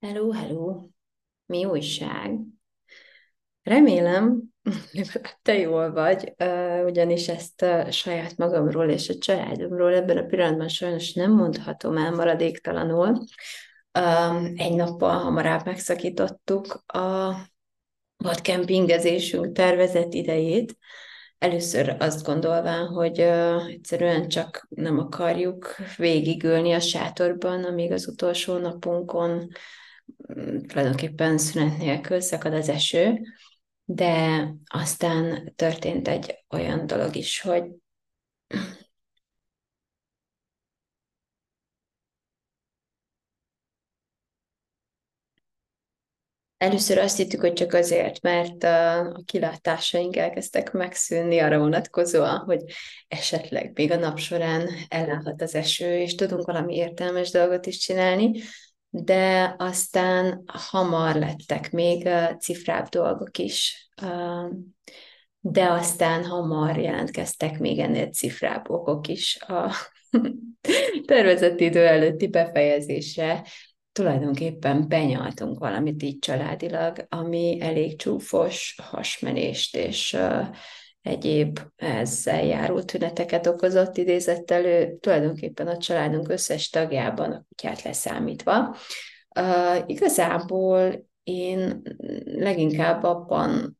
Hello, hello! Mi újság? Remélem, te jól vagy, ugyanis ezt saját magamról és a családomról ebben a pillanatban sajnos nem mondhatom el maradéktalanul. Egy nappal hamarabb megszakítottuk a vadkempingezésünk tervezett idejét, Először azt gondolván, hogy uh, egyszerűen csak nem akarjuk végigülni a sátorban, amíg az utolsó napunkon tulajdonképpen szünet nélkül szakad az eső, de aztán történt egy olyan dolog is, hogy Először azt hittük, hogy csak azért, mert a kilátásaink elkezdtek megszűnni arra vonatkozóan, hogy esetleg még a nap során ellállhat az eső, és tudunk valami értelmes dolgot is csinálni, de aztán hamar lettek még cifrább dolgok is, de aztán hamar jelentkeztek még ennél cifrább okok is a tervezett idő előtti befejezésre. Tulajdonképpen benyaltunk valamit így családilag, ami elég csúfos hasmenést és egyéb ezzel járó tüneteket okozott idézett elő, tulajdonképpen a családunk összes tagjában, a kutyát leszámítva. Uh, igazából én leginkább abban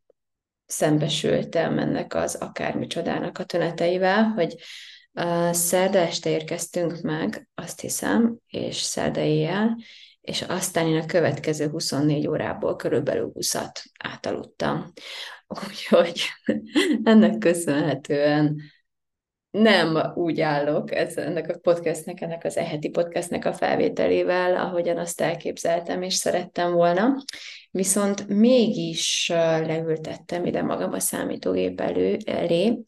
szembesültem ennek az akármicsodának a tüneteivel, hogy uh, szerda este érkeztünk meg, azt hiszem, és szerda éjjel, és aztán én a következő 24 órából körülbelül 20-at átaludtam. Úgyhogy ennek köszönhetően nem úgy állok ez, ennek a podcastnek, ennek az eheti podcastnek a felvételével, ahogyan azt elképzeltem és szerettem volna. Viszont mégis leültettem ide magam a számítógép elő, elé,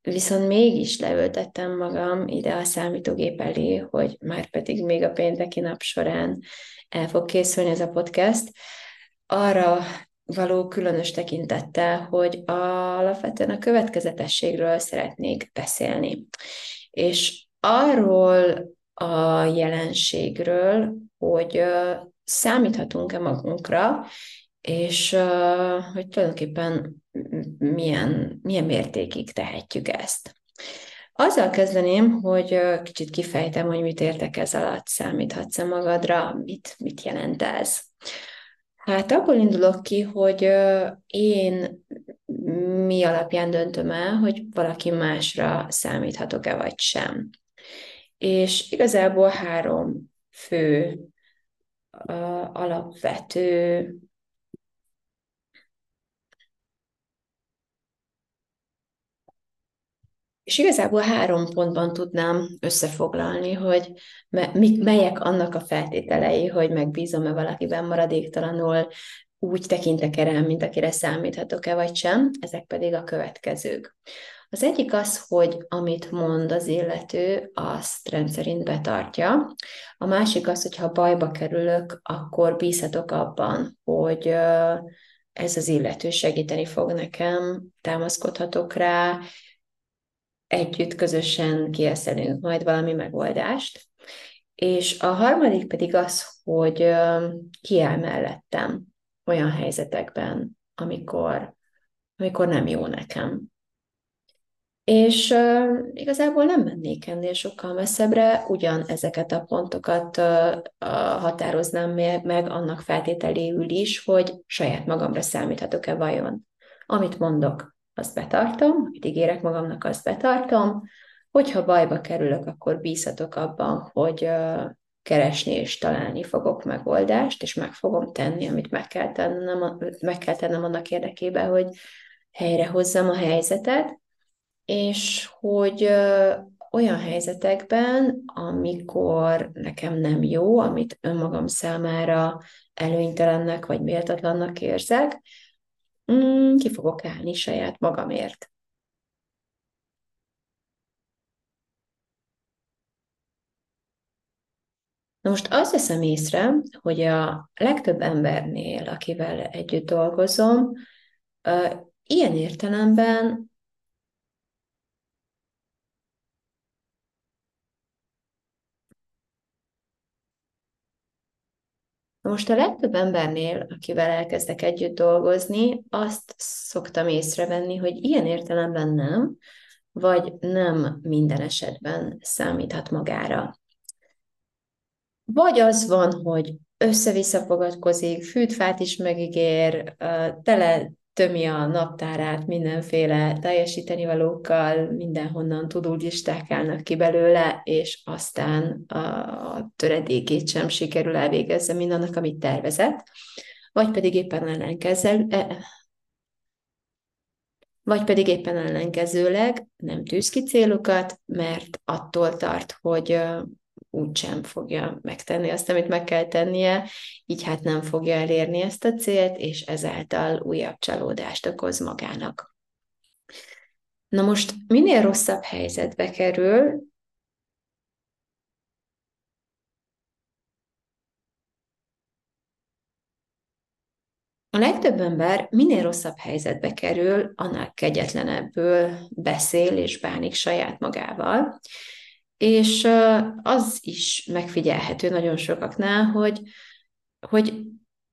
Viszont mégis leültettem magam ide a számítógép elé, hogy már pedig még a pénteki nap során el fog készülni ez a podcast. Arra való különös tekintettel, hogy alapvetően a következetességről szeretnék beszélni. És arról a jelenségről, hogy számíthatunk-e magunkra, és hogy tulajdonképpen milyen, milyen mértékig tehetjük ezt. Azzal kezdeném, hogy kicsit kifejtem, hogy mit értek ez alatt, számíthatsz-e magadra, mit, mit jelent ez. Hát abból indulok ki, hogy én mi alapján döntöm el, hogy valaki másra számíthatok-e vagy sem. És igazából három fő alapvető És igazából három pontban tudnám összefoglalni, hogy melyek annak a feltételei, hogy megbízom-e valakiben maradéktalanul, úgy tekintek erre, mint akire számíthatok-e vagy sem, ezek pedig a következők. Az egyik az, hogy amit mond az illető, azt rendszerint betartja. A másik az, hogy ha bajba kerülök, akkor bízhatok abban, hogy ez az illető segíteni fog nekem, támaszkodhatok rá, együtt közösen kieszelünk majd valami megoldást. És a harmadik pedig az, hogy kiáll mellettem olyan helyzetekben, amikor, amikor nem jó nekem. És uh, igazából nem mennék ennél sokkal messzebbre, ugyan ezeket a pontokat uh, határoznám meg, meg annak feltételéül is, hogy saját magamra számíthatok-e vajon. Amit mondok, azt betartom, amit ígérek magamnak, azt betartom, hogyha bajba kerülök, akkor bízhatok abban, hogy keresni és találni fogok megoldást, és meg fogom tenni, amit meg kell tennem, meg kell tennem annak érdekében, hogy helyrehozzam a helyzetet, és hogy olyan helyzetekben, amikor nekem nem jó, amit önmagam számára előnytelennek vagy méltatlannak érzek, mm, ki fogok állni saját magamért. Na most azt veszem észre, hogy a legtöbb embernél, akivel együtt dolgozom, ilyen értelemben most a legtöbb embernél, akivel elkezdek együtt dolgozni, azt szoktam észrevenni, hogy ilyen értelemben nem, vagy nem minden esetben számíthat magára. Vagy az van, hogy össze-vissza fogadkozik, fűtfát is megígér, tele tömi a naptárát mindenféle teljesíteni valókkal, mindenhonnan tudó listák állnak ki belőle, és aztán a töredékét sem sikerül elvégezze mindannak, amit tervezett, vagy pedig éppen ellenkező, e, vagy pedig éppen ellenkezőleg nem tűz ki célokat, mert attól tart, hogy úgysem fogja megtenni azt, amit meg kell tennie, így hát nem fogja elérni ezt a célt, és ezáltal újabb csalódást okoz magának. Na most minél rosszabb helyzetbe kerül, A legtöbb ember minél rosszabb helyzetbe kerül, annál kegyetlenebből beszél és bánik saját magával, és az is megfigyelhető nagyon sokaknál, hogy, hogy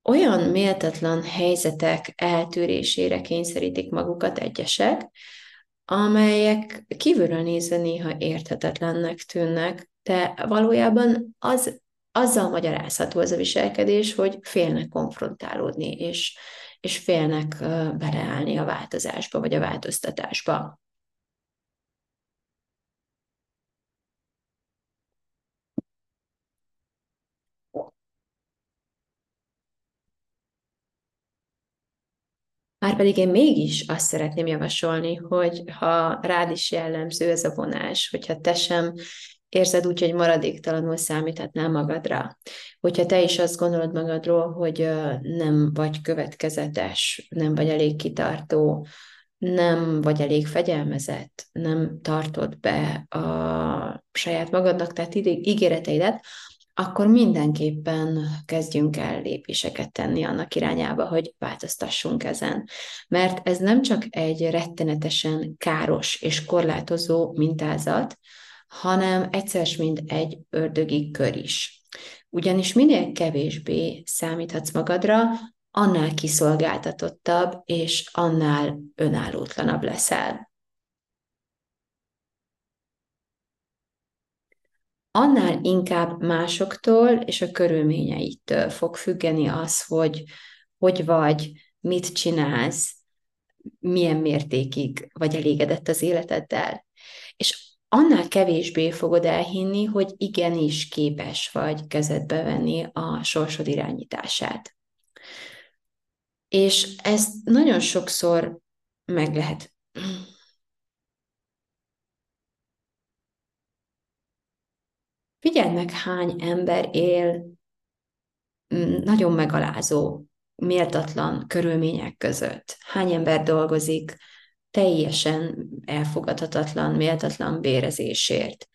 olyan méltatlan helyzetek eltűrésére kényszerítik magukat egyesek, amelyek kívülről nézve néha érthetetlennek tűnnek, de valójában az, azzal magyarázható ez a viselkedés, hogy félnek konfrontálódni, és, és félnek beleállni a változásba, vagy a változtatásba. Márpedig én mégis azt szeretném javasolni, hogy ha rád is jellemző ez a vonás, hogyha te sem érzed úgy, hogy maradéktalanul számíthatnál magadra, hogyha te is azt gondolod magadról, hogy nem vagy következetes, nem vagy elég kitartó, nem vagy elég fegyelmezett, nem tartod be a saját magadnak tehát ígéreteidet, akkor mindenképpen kezdjünk el lépéseket tenni annak irányába, hogy változtassunk ezen. Mert ez nem csak egy rettenetesen káros és korlátozó mintázat, hanem egyszer mint egy ördögi kör is. Ugyanis minél kevésbé számíthatsz magadra, annál kiszolgáltatottabb és annál önállótlanabb leszel. Annál inkább másoktól és a körülményeittől fog függeni az, hogy hogy vagy, mit csinálsz, milyen mértékig vagy elégedett az életeddel. És annál kevésbé fogod elhinni, hogy igenis képes vagy kezedbe venni a sorsod irányítását. És ezt nagyon sokszor meg lehet Figyeld meg, hány ember él mm, nagyon megalázó, méltatlan körülmények között. Hány ember dolgozik teljesen elfogadhatatlan, méltatlan bérezésért.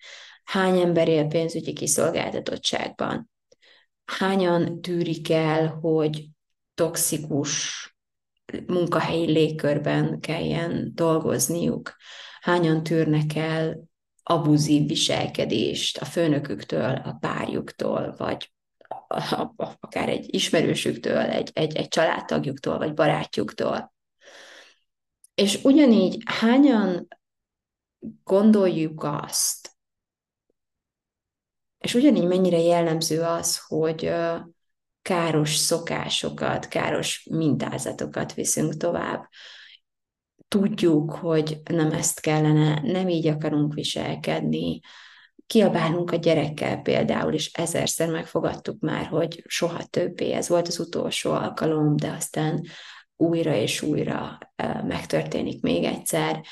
Hány ember él pénzügyi kiszolgáltatottságban. Hányan tűrik el, hogy toxikus munkahelyi légkörben kelljen dolgozniuk. Hányan tűrnek el abuzív viselkedést a főnöküktől, a párjuktól, vagy akár egy ismerősüktől, egy, egy, egy családtagjuktól, vagy barátjuktól. És ugyanígy hányan gondoljuk azt, és ugyanígy mennyire jellemző az, hogy káros szokásokat, káros mintázatokat viszünk tovább, tudjuk, hogy nem ezt kellene, nem így akarunk viselkedni, kiabálunk a gyerekkel például, és ezerszer megfogadtuk már, hogy soha többé, ez volt az utolsó alkalom, de aztán újra és újra megtörténik még egyszer.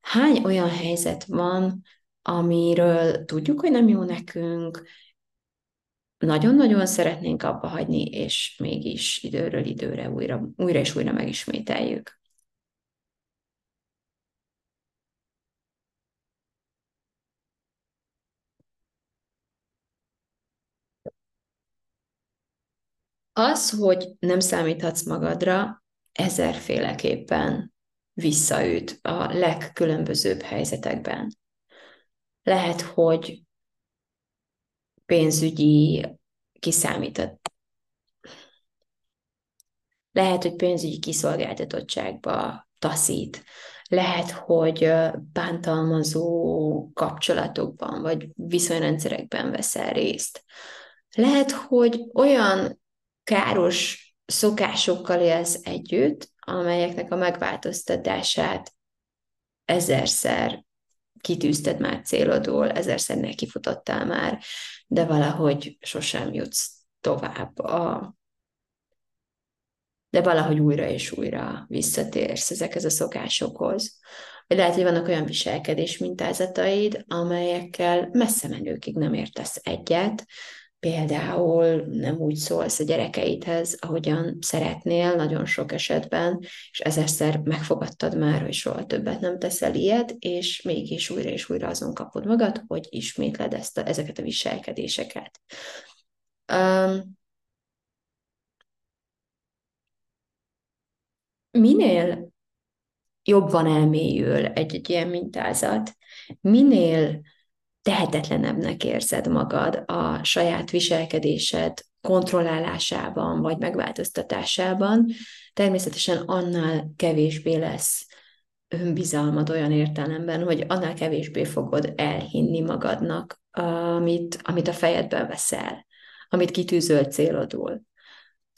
Hány olyan helyzet van, amiről tudjuk, hogy nem jó nekünk, nagyon-nagyon szeretnénk abba hagyni, és mégis időről időre újra, újra és újra megismételjük. Az, hogy nem számíthatsz magadra, ezerféleképpen visszaüt a legkülönbözőbb helyzetekben. Lehet, hogy pénzügyi kiszámított. lehet, hogy pénzügyi kiszolgáltatottságba taszít, lehet, hogy bántalmazó kapcsolatokban vagy viszonyrendszerekben veszel részt. Lehet, hogy olyan káros szokásokkal élsz együtt, amelyeknek a megváltoztatását ezerszer kitűzted már célodól, ezerszer nekifutottál már, de valahogy sosem jutsz tovább a de valahogy újra és újra visszatérsz ezekhez a szokásokhoz. Lehet, hogy vannak olyan viselkedés mintázataid, amelyekkel messze menőkig nem értesz egyet, például nem úgy szólsz a gyerekeidhez, ahogyan szeretnél nagyon sok esetben, és ezerszer megfogadtad már, hogy soha többet nem teszel ilyet, és mégis újra és újra azon kapod magad, hogy ismétled ezt a, ezeket a viselkedéseket. Um, minél jobban elmélyül egy-egy ilyen mintázat, minél tehetetlenebbnek érzed magad a saját viselkedésed kontrollálásában vagy megváltoztatásában, természetesen annál kevésbé lesz önbizalmad olyan értelemben, hogy annál kevésbé fogod elhinni magadnak, amit, amit a fejedben veszel, amit kitűzöl célodul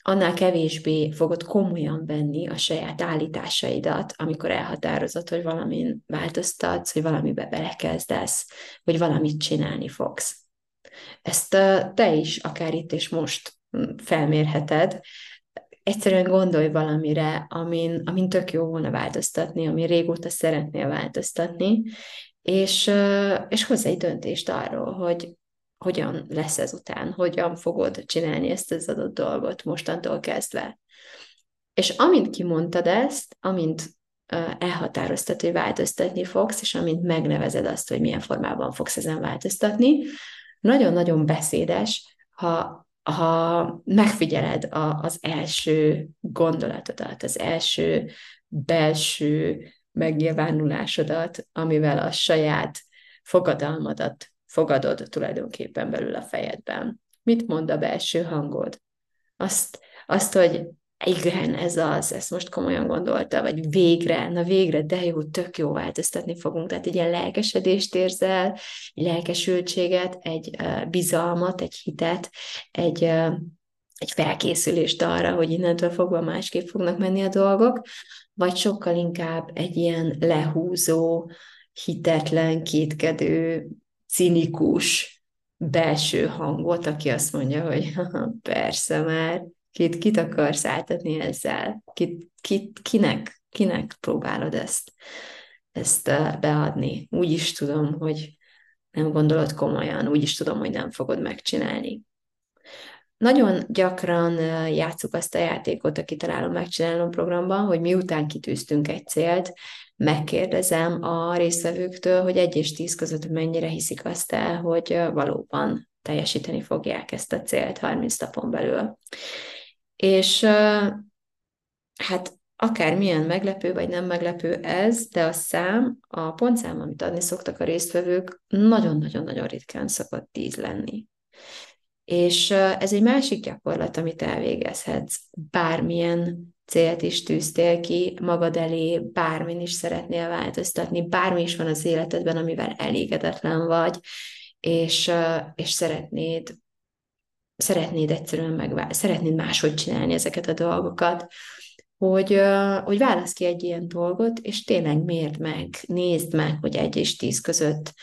annál kevésbé fogod komolyan venni a saját állításaidat, amikor elhatározod, hogy valamin változtatsz, hogy valamibe belekezdesz, hogy valamit csinálni fogsz. Ezt te is akár itt és most hm, felmérheted, egyszerűen gondolj valamire, amin, amin tök jó volna változtatni, ami régóta szeretnél változtatni, és, és hozz egy döntést arról, hogy hogyan lesz ez után, hogyan fogod csinálni ezt az adott dolgot mostantól kezdve. És amint kimondtad ezt, amint elhatároztad, hogy változtatni fogsz, és amint megnevezed azt, hogy milyen formában fogsz ezen változtatni, nagyon-nagyon beszédes, ha, ha megfigyeled a, az első gondolatodat, az első belső megnyilvánulásodat, amivel a saját fogadalmadat fogadod tulajdonképpen belül a fejedben. Mit mond a belső hangod? Azt, azt hogy igen, ez az, ezt most komolyan gondolta, vagy végre, na végre, de jó, tök jó változtatni fogunk. Tehát egy ilyen lelkesedést érzel, egy lelkesültséget, egy bizalmat, egy hitet, egy, egy felkészülést arra, hogy innentől fogva másképp fognak menni a dolgok, vagy sokkal inkább egy ilyen lehúzó, hitetlen, kétkedő, cinikus belső hangot, aki azt mondja, hogy persze már, kit, kit akarsz áltatni ezzel? Kit, kit, kinek, kinek próbálod ezt, ezt beadni? Úgy is tudom, hogy nem gondolod komolyan, úgy is tudom, hogy nem fogod megcsinálni. Nagyon gyakran játszuk azt a játékot a Kitalálom, Megcsinálom programban, hogy miután kitűztünk egy célt, megkérdezem a résztvevőktől, hogy egy és tíz között mennyire hiszik azt el, hogy valóban teljesíteni fogják ezt a célt 30 napon belül. És hát akármilyen meglepő vagy nem meglepő ez, de a szám, a pontszám, amit adni szoktak a résztvevők, nagyon-nagyon-nagyon ritkán szokott tíz lenni. És ez egy másik gyakorlat, amit elvégezhetsz. Bármilyen célt is tűztél ki magad elé, bármin is szeretnél változtatni, bármi is van az életedben, amivel elégedetlen vagy, és, és szeretnéd, szeretnéd egyszerűen meg, szeretnéd máshogy csinálni ezeket a dolgokat, hogy, hogy válasz ki egy ilyen dolgot, és tényleg mérd meg, nézd meg, hogy egy és tíz között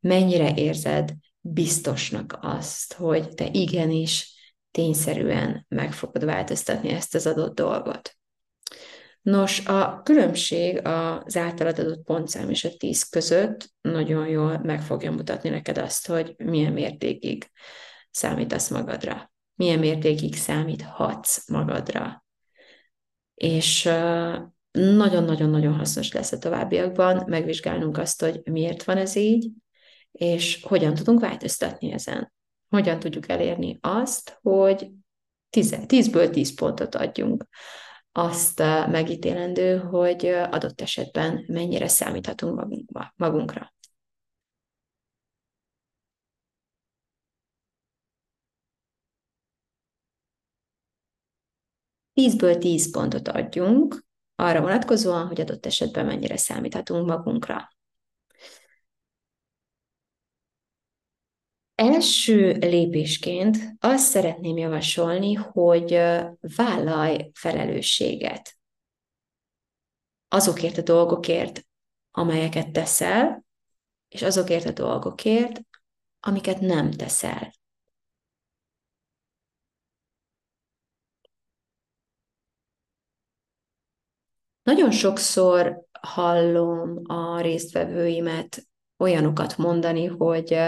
mennyire érzed biztosnak azt, hogy te igenis tényszerűen meg fogod változtatni ezt az adott dolgot. Nos, a különbség az általad adott pontszám és a tíz között nagyon jól meg fogja mutatni neked azt, hogy milyen mértékig számítasz magadra, milyen mértékig számíthatsz magadra. És nagyon-nagyon-nagyon hasznos lesz a továbbiakban megvizsgálnunk azt, hogy miért van ez így, és hogyan tudunk változtatni ezen. Hogyan tudjuk elérni azt, hogy 10-ből 10 pontot adjunk azt megítélendő, hogy adott esetben mennyire számíthatunk magunkra. 10-ből 10 pontot adjunk, arra vonatkozóan, hogy adott esetben mennyire számíthatunk magunkra. Első lépésként azt szeretném javasolni, hogy vállalj felelősséget azokért a dolgokért, amelyeket teszel, és azokért a dolgokért, amiket nem teszel. Nagyon sokszor hallom a résztvevőimet olyanokat mondani, hogy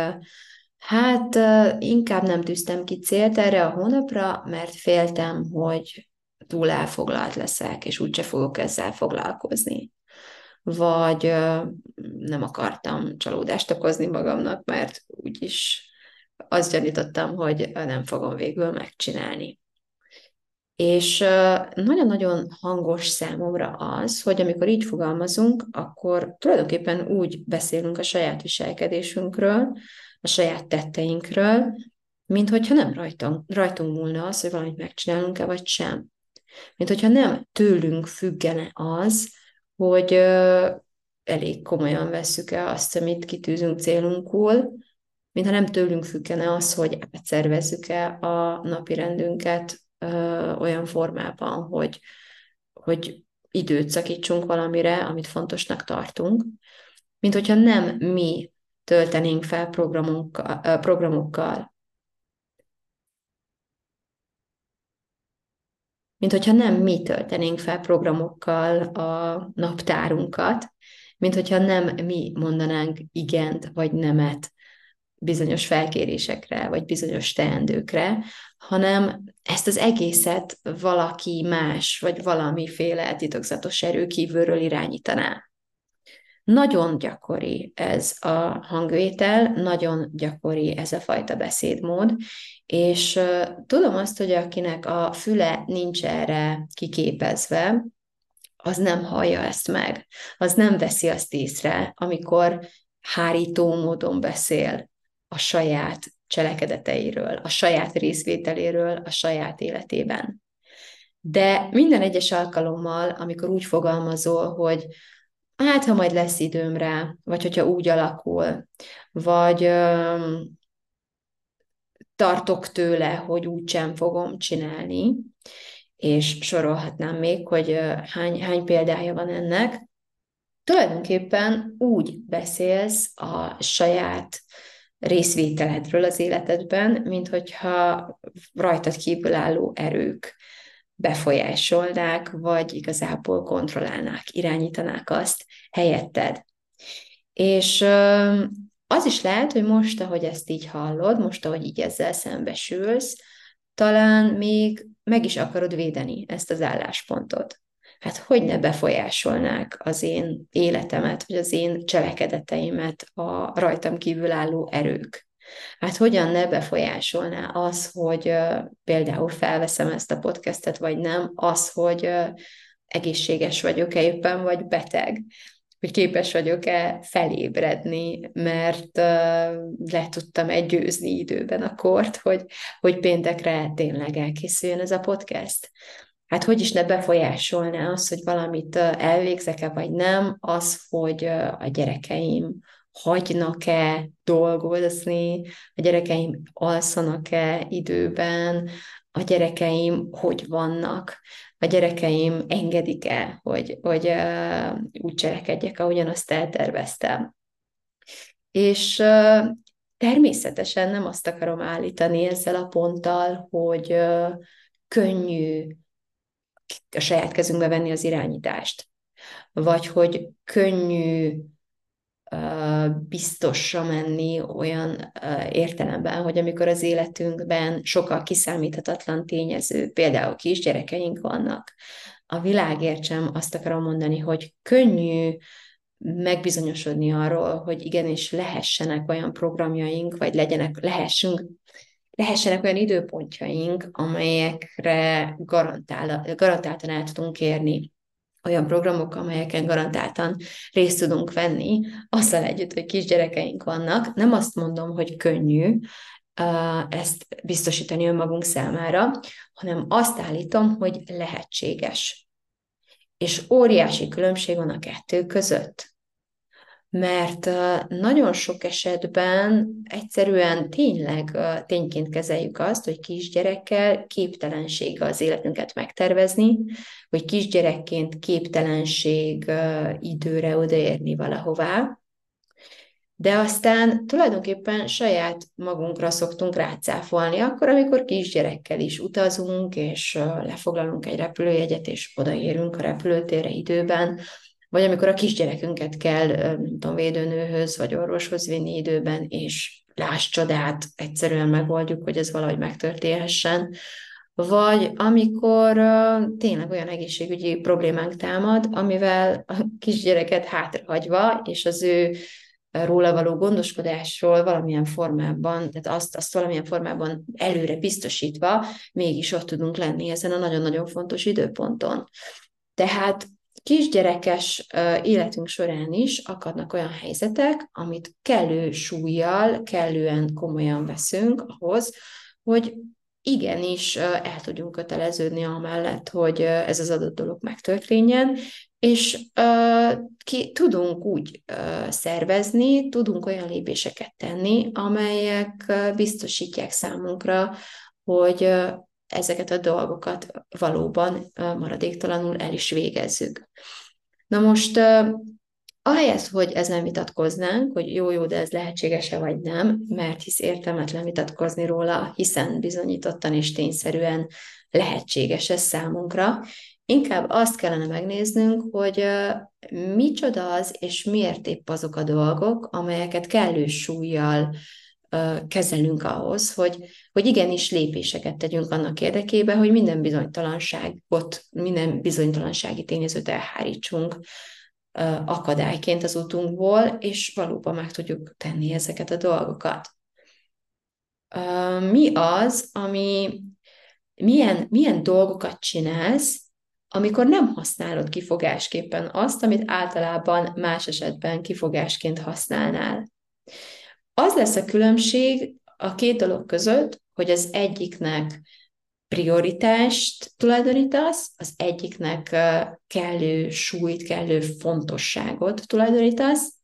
hát inkább nem tűztem ki célt erre a hónapra, mert féltem, hogy túl elfoglalt leszek, és úgyse fogok ezzel foglalkozni. Vagy nem akartam csalódást okozni magamnak, mert úgyis azt gyanítottam, hogy nem fogom végül megcsinálni. És nagyon-nagyon hangos számomra az, hogy amikor így fogalmazunk, akkor tulajdonképpen úgy beszélünk a saját viselkedésünkről, a saját tetteinkről, mint hogyha nem rajtunk, rajtunk múlna az, hogy valamit megcsinálunk-e, vagy sem. Mint hogyha nem tőlünk függene az, hogy elég komolyan vesszük-e azt, amit kitűzünk célunkul, mintha nem tőlünk függene az, hogy átszervezzük-e a napi rendünket ö, olyan formában, hogy, hogy időt szakítsunk valamire, amit fontosnak tartunk, mint hogyha nem mi töltenénk fel programokkal, mint hogyha nem mi töltenénk fel programokkal a naptárunkat, mint hogyha nem mi mondanánk igent vagy nemet bizonyos felkérésekre, vagy bizonyos teendőkre, hanem ezt az egészet valaki más, vagy valamiféle titokzatos erő kívülről irányítaná. Nagyon gyakori ez a hangvétel, nagyon gyakori ez a fajta beszédmód, és tudom azt, hogy akinek a füle nincs erre kiképezve, az nem hallja ezt meg, az nem veszi azt észre, amikor hárító módon beszél a saját cselekedeteiről, a saját részvételéről, a saját életében. De minden egyes alkalommal, amikor úgy fogalmazol, hogy hát, ha majd lesz időm rá, vagy hogyha úgy alakul, vagy öm, tartok tőle, hogy úgy sem fogom csinálni, és sorolhatnám még, hogy hány, hány példája van ennek, tulajdonképpen úgy beszélsz a saját részvételedről az életedben, mint hogyha rajtad kívülálló erők befolyásolnák, vagy igazából kontrollálnák, irányítanák azt helyetted. És az is lehet, hogy most, ahogy ezt így hallod, most, ahogy így ezzel szembesülsz, talán még meg is akarod védeni ezt az álláspontot. Hát hogy ne befolyásolnák az én életemet, vagy az én cselekedeteimet a rajtam kívül álló erők. Hát hogyan ne befolyásolná az, hogy például felveszem ezt a podcastet, vagy nem, az, hogy egészséges vagyok-e éppen, vagy beteg, hogy képes vagyok-e felébredni, mert le tudtam egy győzni időben a kort, hogy, hogy péntekre tényleg elkészüljön ez a podcast. Hát hogy is ne befolyásolná az, hogy valamit elvégzek-e, vagy nem, az, hogy a gyerekeim hagynak-e dolgozni, a gyerekeim alszanak-e időben, a gyerekeim hogy vannak, a gyerekeim engedik-e, hogy, hogy uh, úgy cselekedjek, ahogyan azt elterveztem. És uh, természetesen nem azt akarom állítani ezzel a ponttal, hogy uh, könnyű a saját kezünkbe venni az irányítást, vagy hogy könnyű biztosra menni olyan értelemben, hogy amikor az életünkben sokkal kiszámíthatatlan tényező, például kisgyerekeink vannak, a világért sem azt akarom mondani, hogy könnyű megbizonyosodni arról, hogy igenis lehessenek olyan programjaink, vagy legyenek, lehessünk, lehessenek olyan időpontjaink, amelyekre garantál, garantáltan el tudunk érni olyan programok, amelyeken garantáltan részt tudunk venni, azzal együtt, hogy kisgyerekeink vannak. Nem azt mondom, hogy könnyű, ezt biztosítani önmagunk számára, hanem azt állítom, hogy lehetséges. És óriási különbség van a kettő között mert nagyon sok esetben egyszerűen tényleg tényként kezeljük azt, hogy kisgyerekkel képtelenség az életünket megtervezni, hogy kisgyerekként képtelenség időre odaérni valahová, de aztán tulajdonképpen saját magunkra szoktunk rácáfolni, akkor, amikor kisgyerekkel is utazunk, és lefoglalunk egy repülőjegyet, és odaérünk a repülőtérre időben, vagy amikor a kisgyerekünket kell, nem tudom, védőnőhöz vagy orvoshoz vinni időben, és láss csodát, egyszerűen megoldjuk, hogy ez valahogy megtörténhessen, vagy amikor tényleg olyan egészségügyi problémánk támad, amivel a kisgyereket hátrahagyva, és az ő róla való gondoskodásról valamilyen formában, tehát azt, azt valamilyen formában előre biztosítva, mégis ott tudunk lenni ezen a nagyon-nagyon fontos időponton. Tehát kisgyerekes életünk során is akadnak olyan helyzetek, amit kellő súlyjal, kellően komolyan veszünk ahhoz, hogy igenis el tudjunk köteleződni amellett, hogy ez az adott dolog megtörténjen, és ki tudunk úgy szervezni, tudunk olyan lépéseket tenni, amelyek biztosítják számunkra, hogy ezeket a dolgokat valóban maradéktalanul el is végezzük. Na most, ahelyett, hogy ezen vitatkoznánk, hogy jó-jó, de ez lehetséges-e vagy nem, mert hisz értelmetlen vitatkozni róla, hiszen bizonyítottan és tényszerűen lehetséges ez számunkra, inkább azt kellene megnéznünk, hogy micsoda az, és miért épp azok a dolgok, amelyeket kellő súlyjal kezelünk ahhoz, hogy, hogy igenis lépéseket tegyünk annak érdekében, hogy minden bizonytalanságot, minden bizonytalansági tényezőt elhárítsunk akadályként az utunkból, és valóban meg tudjuk tenni ezeket a dolgokat. Mi az, ami milyen, milyen dolgokat csinálsz, amikor nem használod kifogásképpen azt, amit általában más esetben kifogásként használnál. Az lesz a különbség a két dolog között, hogy az egyiknek prioritást tulajdonítasz, az egyiknek kellő súlyt, kellő fontosságot tulajdonítasz,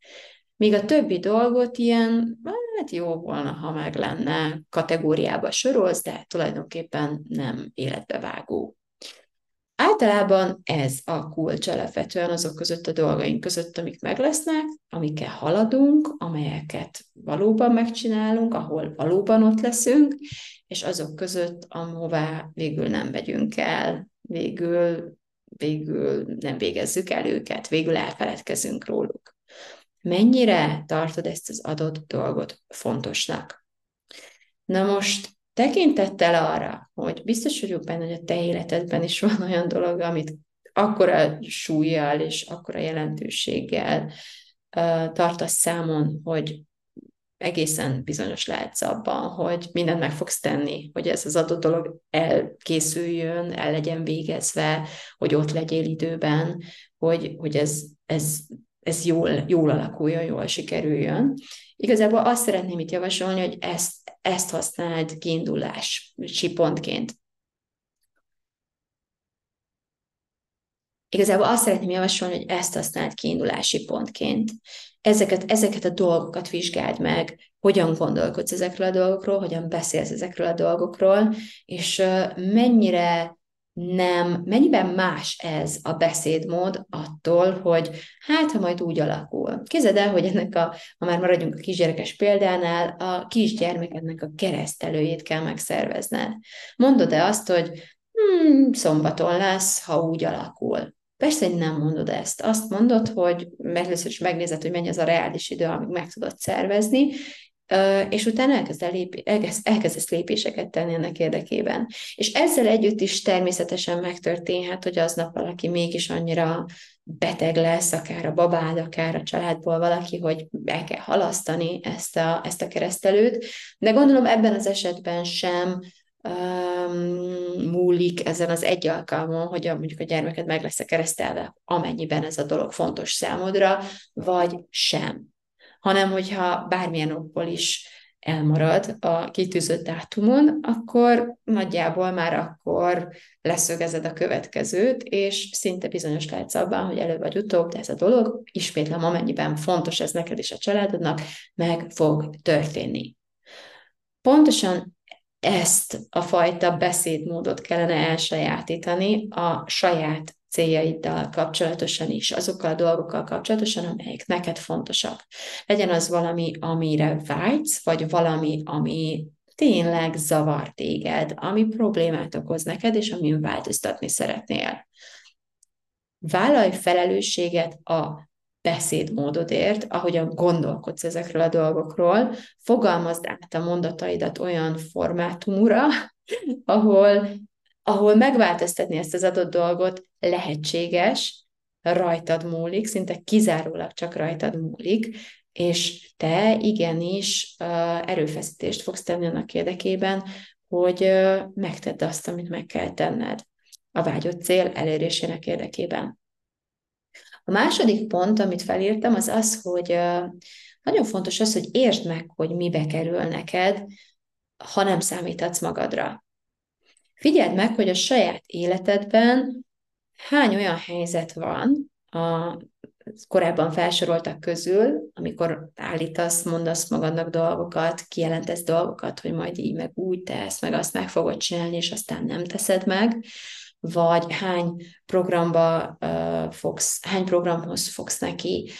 míg a többi dolgot ilyen, hát jó volna, ha meg lenne, kategóriába sorolsz, de tulajdonképpen nem életbevágó. Általában ez a kulcs alapvetően azok között a dolgaink között, amik meg lesznek, amikkel haladunk, amelyeket valóban megcsinálunk, ahol valóban ott leszünk, és azok között, ahová végül nem megyünk el, végül, végül nem végezzük el őket, végül elfeledkezünk róluk. Mennyire tartod ezt az adott dolgot fontosnak? Na most Tekintettel arra, hogy biztos vagyok benne, hogy a te életedben is van olyan dolog, amit akkora súlyjal és akkora jelentőséggel uh, tartasz számon, hogy egészen bizonyos lehetsz abban, hogy mindent meg fogsz tenni, hogy ez az adott dolog elkészüljön, el legyen végezve, hogy ott legyél időben, hogy, hogy ez, ez, ez jól, jól alakuljon, jól sikerüljön. Igazából azt szeretném itt javasolni, hogy ezt ezt használd kiindulási pontként. Igazából azt szeretném javasolni, hogy ezt használd kiindulási pontként. Ezeket, ezeket a dolgokat vizsgáld meg, hogyan gondolkodsz ezekről a dolgokról, hogyan beszélsz ezekről a dolgokról, és mennyire nem, mennyiben más ez a beszédmód attól, hogy hát, ha majd úgy alakul. Képzeld el, hogy ennek a, ha már maradjunk a kisgyerekes példánál, a kisgyermekednek a keresztelőjét kell megszervezned. Mondod-e azt, hogy hmm, szombaton lesz, ha úgy alakul. Persze, hogy nem mondod ezt. Azt mondod, hogy először is megnézed, hogy mennyi az a reális idő, amíg meg tudod szervezni, és utána elkezd lép, elkezd, elkezdesz lépéseket tenni ennek érdekében. És ezzel együtt is természetesen megtörténhet, hogy aznap valaki mégis annyira beteg lesz, akár a babád, akár a családból valaki, hogy el kell halasztani ezt a, ezt a keresztelőt. De gondolom ebben az esetben sem um, múlik ezen az egy alkalmon, hogy a, mondjuk a gyermeked meg lesz a keresztelve, amennyiben ez a dolog fontos számodra, vagy sem hanem hogyha bármilyen okból is elmarad a kitűzött dátumon, akkor nagyjából már akkor leszögezed a következőt, és szinte bizonyos lehetsz abban, hogy előbb vagy utóbb, de ez a dolog, ismétlem, amennyiben fontos ez neked és a családodnak, meg fog történni. Pontosan ezt a fajta beszédmódot kellene elsajátítani a saját céljaiddal kapcsolatosan is, azokkal a dolgokkal kapcsolatosan, amelyek neked fontosak. Legyen az valami, amire vágysz, vagy valami, ami tényleg zavar téged, ami problémát okoz neked, és amin változtatni szeretnél. Vállalj felelősséget a beszédmódodért, ahogyan gondolkodsz ezekről a dolgokról, fogalmazd át a mondataidat olyan formátumúra, ahol, ahol megváltoztatni ezt az adott dolgot lehetséges, rajtad múlik, szinte kizárólag csak rajtad múlik, és te igenis erőfeszítést fogsz tenni annak érdekében, hogy megtedd azt, amit meg kell tenned a vágyott cél elérésének érdekében. A második pont, amit felírtam, az az, hogy nagyon fontos az, hogy értsd meg, hogy mibe kerül neked, ha nem számíthatsz magadra. Figyeld meg, hogy a saját életedben hány olyan helyzet van a korábban felsoroltak közül, amikor állítasz, mondasz magadnak dolgokat, kijelentesz dolgokat, hogy majd így meg úgy tesz, meg azt meg fogod csinálni, és aztán nem teszed meg, vagy hány programba uh, fogsz, hány programhoz fogsz neki,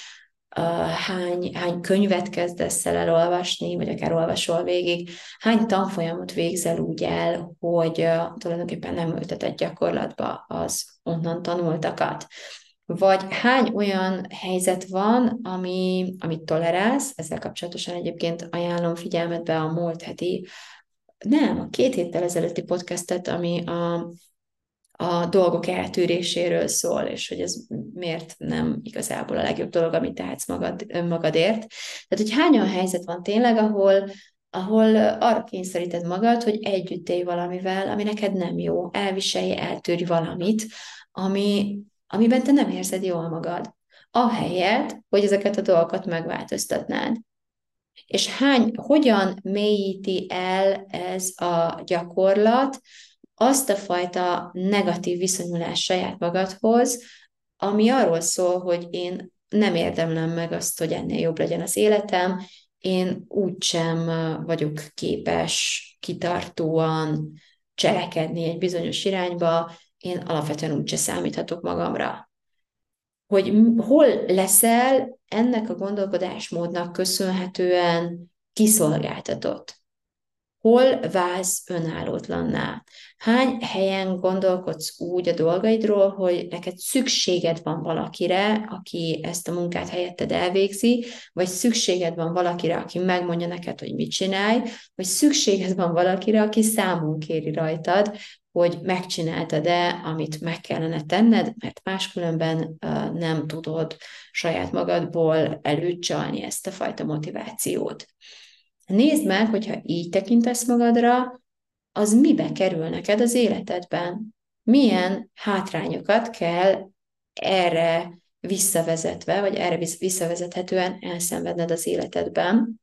hány, hány könyvet kezdesz el elolvasni, vagy akár olvasol végig, hány tanfolyamot végzel úgy el, hogy tulajdonképpen nem ültetett gyakorlatba az onnan tanultakat. Vagy hány olyan helyzet van, ami, amit tolerálsz, ezzel kapcsolatosan egyébként ajánlom figyelmetbe a múlt heti, nem, a két héttel ezelőtti podcastet, ami a a dolgok eltűréséről szól, és hogy ez miért nem igazából a legjobb dolog, amit tehetsz magad, önmagadért. Tehát, hogy hány olyan helyzet van tényleg, ahol, ahol arra kényszeríted magad, hogy együtt élj valamivel, ami neked nem jó, elviselj, eltűrj valamit, ami, amiben te nem érzed jól magad. Ahelyett, hogy ezeket a dolgokat megváltoztatnád. És hány, hogyan mélyíti el ez a gyakorlat azt a fajta negatív viszonyulás saját magadhoz, ami arról szól, hogy én nem érdemlem meg azt, hogy ennél jobb legyen az életem, én úgysem vagyok képes kitartóan cselekedni egy bizonyos irányba, én alapvetően úgyse számíthatok magamra. Hogy hol leszel ennek a gondolkodásmódnak köszönhetően kiszolgáltatott hol válsz önállótlanná? Hány helyen gondolkodsz úgy a dolgaidról, hogy neked szükséged van valakire, aki ezt a munkát helyetted elvégzi, vagy szükséged van valakire, aki megmondja neked, hogy mit csinálj, vagy szükséged van valakire, aki számon kéri rajtad, hogy megcsináltad-e, amit meg kellene tenned, mert máskülönben nem tudod saját magadból előcsalni ezt a fajta motivációt. Nézd meg, hogyha így tekintesz magadra, az mibe kerül neked az életedben. Milyen hátrányokat kell erre visszavezetve, vagy erre visszavezethetően elszenvedned az életedben.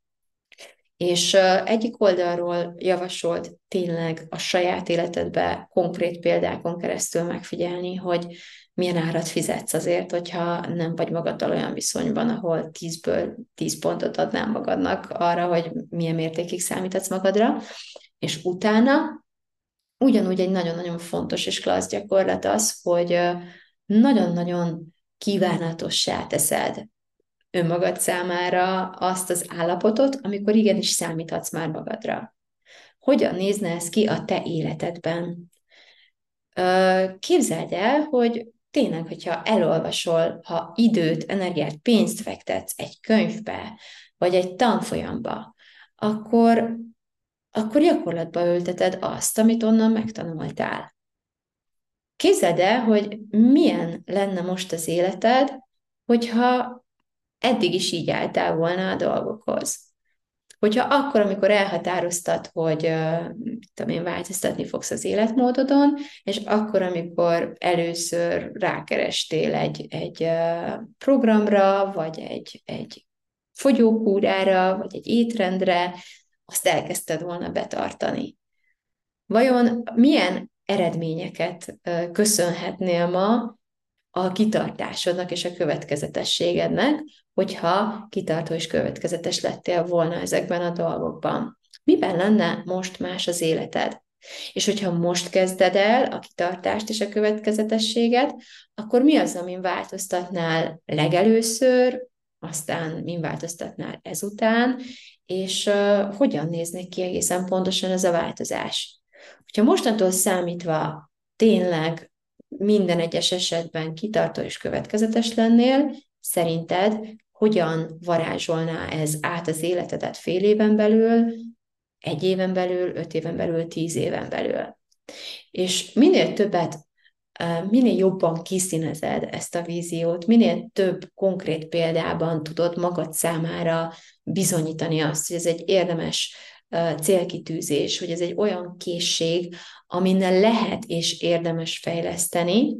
És egyik oldalról javasolt tényleg a saját életedbe konkrét példákon keresztül megfigyelni, hogy milyen árat fizetsz azért, hogyha nem vagy magaddal olyan viszonyban, ahol 10-ből 10 pontot adnám magadnak arra, hogy milyen mértékig számítatsz magadra, és utána ugyanúgy egy nagyon-nagyon fontos és klassz gyakorlat az, hogy nagyon-nagyon kívánatossá teszed önmagad számára azt az állapotot, amikor igenis számíthatsz már magadra. Hogyan nézne ez ki a te életedben? Képzeld el, hogy tényleg, hogyha elolvasol, ha időt, energiát, pénzt fektetsz egy könyvbe, vagy egy tanfolyamba, akkor, akkor gyakorlatba ülteted azt, amit onnan megtanultál. Képzeld el, hogy milyen lenne most az életed, hogyha eddig is így álltál volna a dolgokhoz hogyha akkor, amikor elhatároztad, hogy tudom én, változtatni fogsz az életmódodon, és akkor, amikor először rákerestél egy, egy programra, vagy egy, egy fogyókúrára, vagy egy étrendre, azt elkezdted volna betartani. Vajon milyen eredményeket köszönhetnél ma a kitartásodnak és a következetességednek, hogyha kitartó és következetes lettél volna ezekben a dolgokban. Miben lenne most más az életed? És hogyha most kezded el a kitartást és a következetességet, akkor mi az, amin változtatnál legelőször, aztán min változtatnál ezután, és uh, hogyan néznek ki egészen pontosan ez a változás. Hogyha mostantól számítva tényleg minden egyes esetben kitartó és következetes lennél, szerinted hogyan varázsolná ez át az életedet fél éven belül, egy éven belül, öt éven belül, tíz éven belül. És minél többet, minél jobban kiszínezed ezt a víziót, minél több konkrét példában tudod magad számára bizonyítani azt, hogy ez egy érdemes célkitűzés, hogy ez egy olyan készség, aminek lehet és érdemes fejleszteni,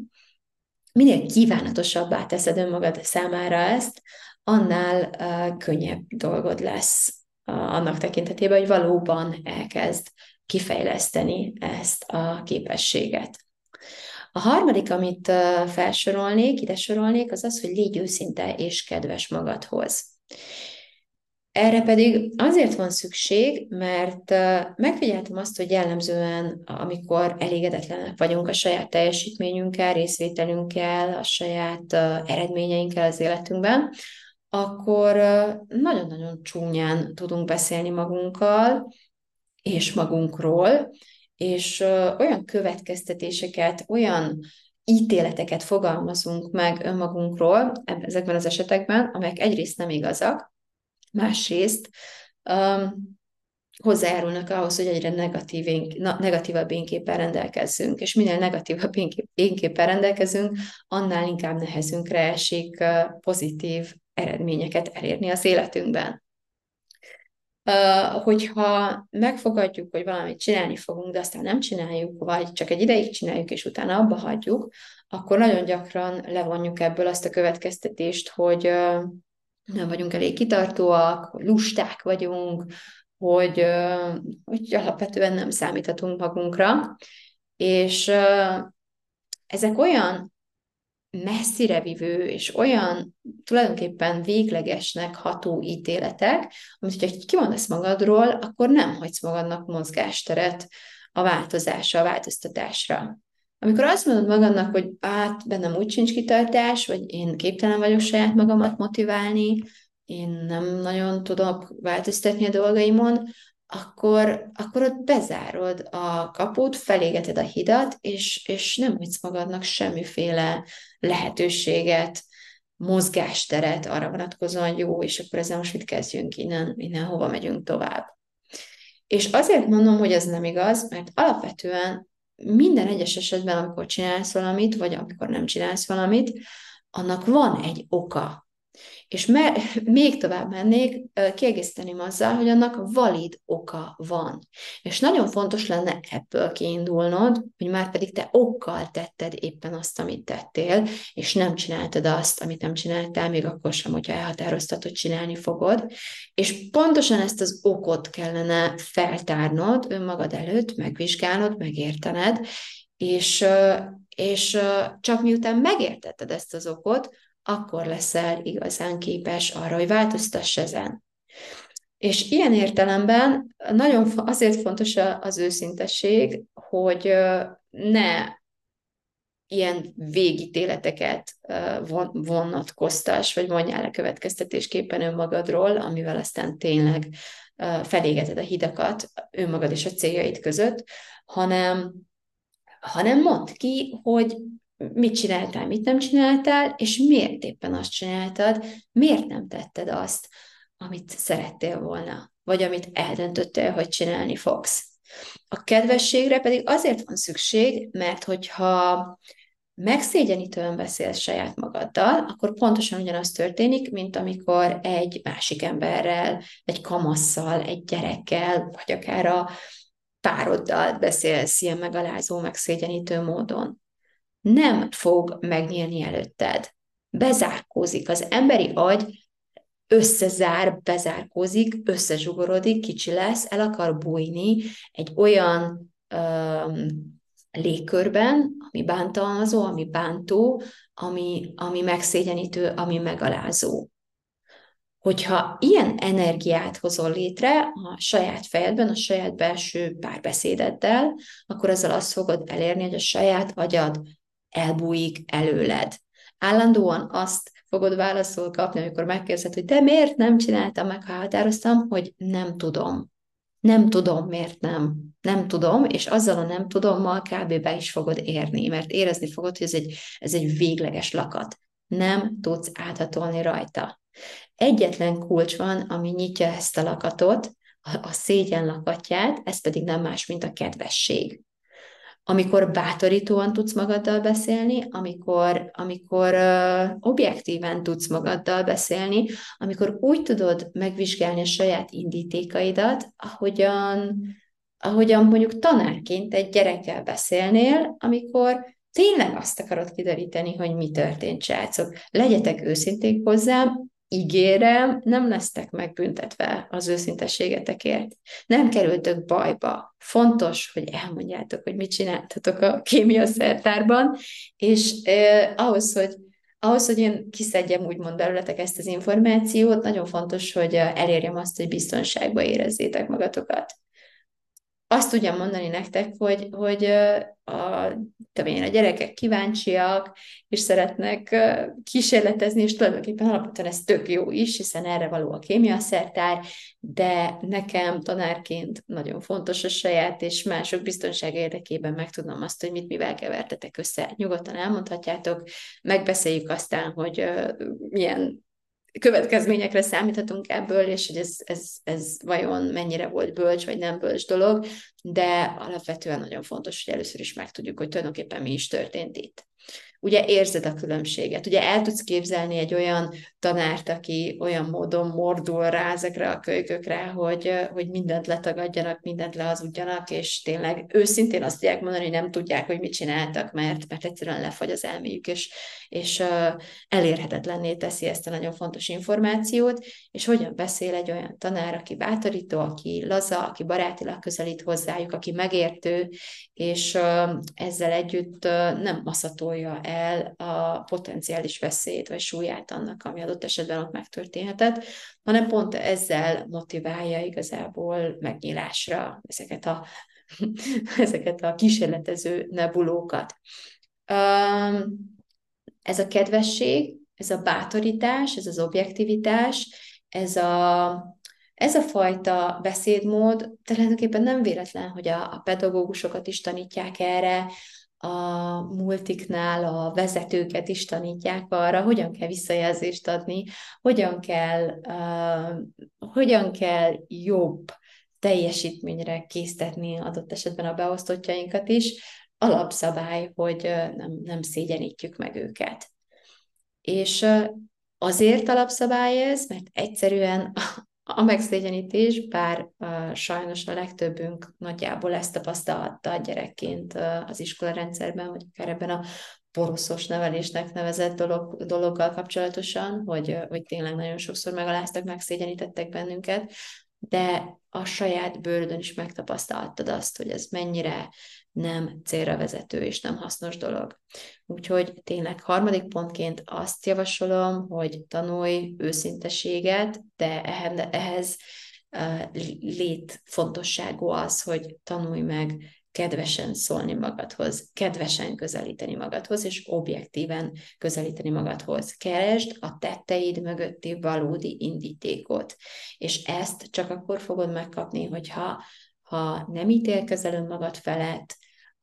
minél kívánatosabbá teszed önmagad számára ezt, annál könnyebb dolgod lesz annak tekintetében, hogy valóban elkezd kifejleszteni ezt a képességet. A harmadik, amit felsorolnék, ide sorolnék, az az, hogy légy őszinte és kedves magadhoz. Erre pedig azért van szükség, mert megfigyeltem azt, hogy jellemzően, amikor elégedetlenek vagyunk a saját teljesítményünkkel, részvételünkkel, a saját eredményeinkkel az életünkben, akkor nagyon-nagyon csúnyán tudunk beszélni magunkkal és magunkról, és olyan következtetéseket, olyan ítéleteket fogalmazunk meg önmagunkról ezekben az esetekben, amelyek egyrészt nem igazak, másrészt um, hozzájárulnak ahhoz, hogy egyre negatív, negatívabb énképpen rendelkezzünk, és minél negatívabb énképpen rendelkezünk, annál inkább nehezünkre esik uh, pozitív eredményeket elérni az életünkben. Uh, hogyha megfogadjuk, hogy valamit csinálni fogunk, de aztán nem csináljuk, vagy csak egy ideig csináljuk, és utána abba hagyjuk, akkor nagyon gyakran levonjuk ebből azt a következtetést, hogy uh, nem vagyunk elég kitartóak, hogy lusták vagyunk, hogy, hogy alapvetően nem számíthatunk magunkra, és ezek olyan messzire vivő és olyan tulajdonképpen véglegesnek ható ítéletek, amit hogyha kimondasz magadról, akkor nem hagysz magadnak mozgásteret a változásra, a változtatásra. Amikor azt mondod magadnak, hogy hát bennem úgy sincs kitartás, vagy én képtelen vagyok saját magamat motiválni, én nem nagyon tudok változtatni a dolgaimon, akkor, akkor ott bezárod a kaput, felégeted a hidat, és, és nem hagysz magadnak semmiféle lehetőséget, mozgásteret arra vonatkozóan, jó, és akkor ezzel most mit kezdjünk innen, innen hova megyünk tovább. És azért mondom, hogy ez nem igaz, mert alapvetően minden egyes esetben, amikor csinálsz valamit, vagy amikor nem csinálsz valamit, annak van egy oka. És me- még tovább mennék, kiegészíteném azzal, hogy annak valid oka van. És nagyon fontos lenne ebből kiindulnod, hogy már pedig te okkal tetted éppen azt, amit tettél, és nem csináltad azt, amit nem csináltál, még akkor sem, hogyha elhatároztad, hogy csinálni fogod. És pontosan ezt az okot kellene feltárnod önmagad előtt, megvizsgálnod, megértened, és, és csak miután megértetted ezt az okot, akkor leszel igazán képes arra, hogy változtass ezen. És ilyen értelemben nagyon azért fontos az őszintesség, hogy ne ilyen végítéleteket vonatkoztas, vagy mondjál le következtetésképpen önmagadról, amivel aztán tényleg felégeted a hidakat önmagad és a céljaid között, hanem, hanem mondd ki, hogy mit csináltál, mit nem csináltál, és miért éppen azt csináltad, miért nem tetted azt, amit szerettél volna, vagy amit eldöntöttél, hogy csinálni fogsz. A kedvességre pedig azért van szükség, mert hogyha megszégyenítően beszélsz saját magaddal, akkor pontosan ugyanaz történik, mint amikor egy másik emberrel, egy kamasszal, egy gyerekkel, vagy akár a pároddal beszélsz ilyen megalázó, megszégyenítő módon nem fog megnyílni előtted. Bezárkózik. Az emberi agy összezár, bezárkózik, összezsugorodik, kicsi lesz, el akar bújni egy olyan um, légkörben, ami bántalmazó, ami bántó, ami, ami megszégyenítő, ami megalázó. Hogyha ilyen energiát hozol létre a saját fejedben, a saját belső párbeszédeddel, akkor ezzel azt fogod elérni, hogy a saját agyad elbújik előled. Állandóan azt fogod válaszol kapni, amikor megkérdezed, hogy de miért nem csináltam meg, ha határoztam, hogy nem tudom. Nem tudom, miért nem. Nem tudom, és azzal a nem tudommal kb. be is fogod érni, mert érezni fogod, hogy ez egy, ez egy végleges lakat. Nem tudsz áthatolni rajta. Egyetlen kulcs van, ami nyitja ezt a lakatot, a szégyen lakatját, ez pedig nem más, mint a kedvesség amikor bátorítóan tudsz magaddal beszélni, amikor, amikor uh, objektíven tudsz magaddal beszélni, amikor úgy tudod megvizsgálni a saját indítékaidat, ahogyan, ahogyan mondjuk tanárként egy gyerekkel beszélnél, amikor tényleg azt akarod kideríteni, hogy mi történt, srácok. Legyetek őszinték hozzám, ígérem, nem lesztek megbüntetve az őszintességetekért. Nem kerültök bajba. Fontos, hogy elmondjátok, hogy mit csináltatok a kémia szertárban, és eh, ahhoz, hogy ahhoz, hogy én kiszedjem úgymond belőletek ezt az információt, nagyon fontos, hogy elérjem azt, hogy biztonságban érezzétek magatokat azt tudjam mondani nektek, hogy, hogy a, én, a gyerekek kíváncsiak, és szeretnek kísérletezni, és tulajdonképpen alapvetően ez tök jó is, hiszen erre való a kémiaszertár, de nekem tanárként nagyon fontos a saját és mások biztonság érdekében megtudnom azt, hogy mit mivel kevertetek össze. Nyugodtan elmondhatjátok, megbeszéljük aztán, hogy milyen következményekre számíthatunk ebből, és hogy ez, ez, ez vajon mennyire volt bölcs, vagy nem bölcs dolog, de alapvetően nagyon fontos, hogy először is megtudjuk, hogy tulajdonképpen mi is történt itt ugye érzed a különbséget. Ugye el tudsz képzelni egy olyan tanárt, aki olyan módon mordul rá ezekre a kölykökre, hogy, hogy mindent letagadjanak, mindent lehazudjanak, és tényleg őszintén azt tudják mondani, hogy nem tudják, hogy mit csináltak, mert, mert egyszerűen lefagy az elméjük, és, és elérhetetlenné teszi ezt a nagyon fontos információt, és hogyan beszél egy olyan tanár, aki bátorító, aki laza, aki barátilag közelít hozzájuk, aki megértő, és ezzel együtt nem maszatolja el a potenciális veszélyt vagy súlyát annak, ami adott esetben ott megtörténhetett, hanem pont ezzel motiválja igazából megnyilásra ezeket a, ezeket a kísérletező nebulókat. Ez a kedvesség, ez a bátorítás, ez az objektivitás, ez a, ez a fajta beszédmód tulajdonképpen nem véletlen, hogy a, a pedagógusokat is tanítják erre, a multiknál a vezetőket is tanítják arra, hogyan kell visszajelzést adni, hogyan kell, uh, hogyan kell jobb teljesítményre késztetni adott esetben a beosztottjainkat is. Alapszabály, hogy nem, nem szégyenítjük meg őket. És azért alapszabály ez, mert egyszerűen a megszégyenítés, bár uh, sajnos a legtöbbünk nagyjából ezt tapasztalta a gyerekként uh, az iskolarendszerben, vagy akár ebben a poroszos nevelésnek nevezett dolog, dologgal kapcsolatosan, hogy, hogy tényleg nagyon sokszor megaláztak, megszégyenítettek bennünket, de a saját bőrödön is megtapasztaltad azt, hogy ez mennyire nem célra vezető és nem hasznos dolog. Úgyhogy tényleg harmadik pontként azt javasolom, hogy tanulj őszinteséget, de ehhez létfontosságú az, hogy tanulj meg kedvesen szólni magadhoz, kedvesen közelíteni magadhoz, és objektíven közelíteni magadhoz. Keresd a tetteid mögötti valódi indítékot, és ezt csak akkor fogod megkapni, hogyha ha nem ítélkezel önmagad felett,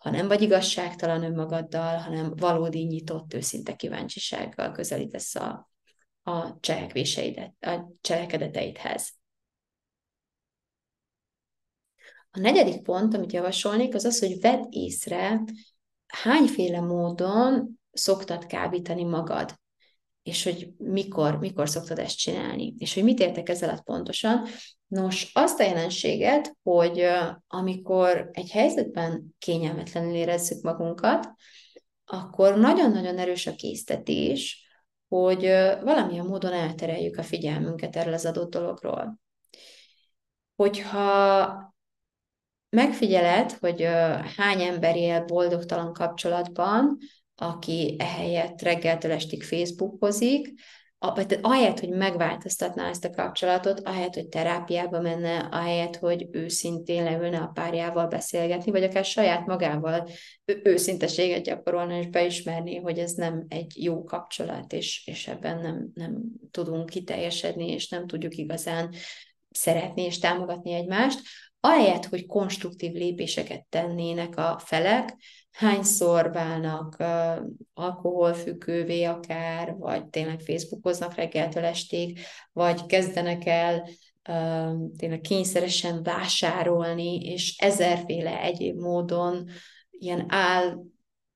ha nem vagy igazságtalan önmagaddal, hanem valódi nyitott, őszinte kíváncsisággal közelítesz a, a cselekvéseidet, a cselekedeteidhez. A negyedik pont, amit javasolnék, az az, hogy vedd észre, hányféle módon szoktad kábítani magad, és hogy mikor, mikor szoktad ezt csinálni, és hogy mit értek ezzel pontosan. Nos, azt a jelenséget, hogy amikor egy helyzetben kényelmetlenül érezzük magunkat, akkor nagyon-nagyon erős a késztetés, hogy valamilyen módon eltereljük a figyelmünket erről az adott dologról. Hogyha megfigyeled, hogy hány ember él boldogtalan kapcsolatban, aki ehelyett reggeltől estig Facebookozik, vagy ahelyett, hogy megváltoztatná ezt a kapcsolatot, ahelyett, hogy terápiába menne, ahelyett, hogy őszintén leülne a párjával beszélgetni, vagy akár saját magával őszinteséget gyakorolni, és beismerni, hogy ez nem egy jó kapcsolat, és, és ebben nem, nem tudunk kiteljesedni, és nem tudjuk igazán szeretni és támogatni egymást, ahelyett, hogy konstruktív lépéseket tennének a felek, hányszor válnak uh, alkoholfüggővé akár, vagy tényleg Facebookoznak reggeltől estig, vagy kezdenek el tényleg kényszeresen vásárolni, és ezerféle egyéb módon ilyen áll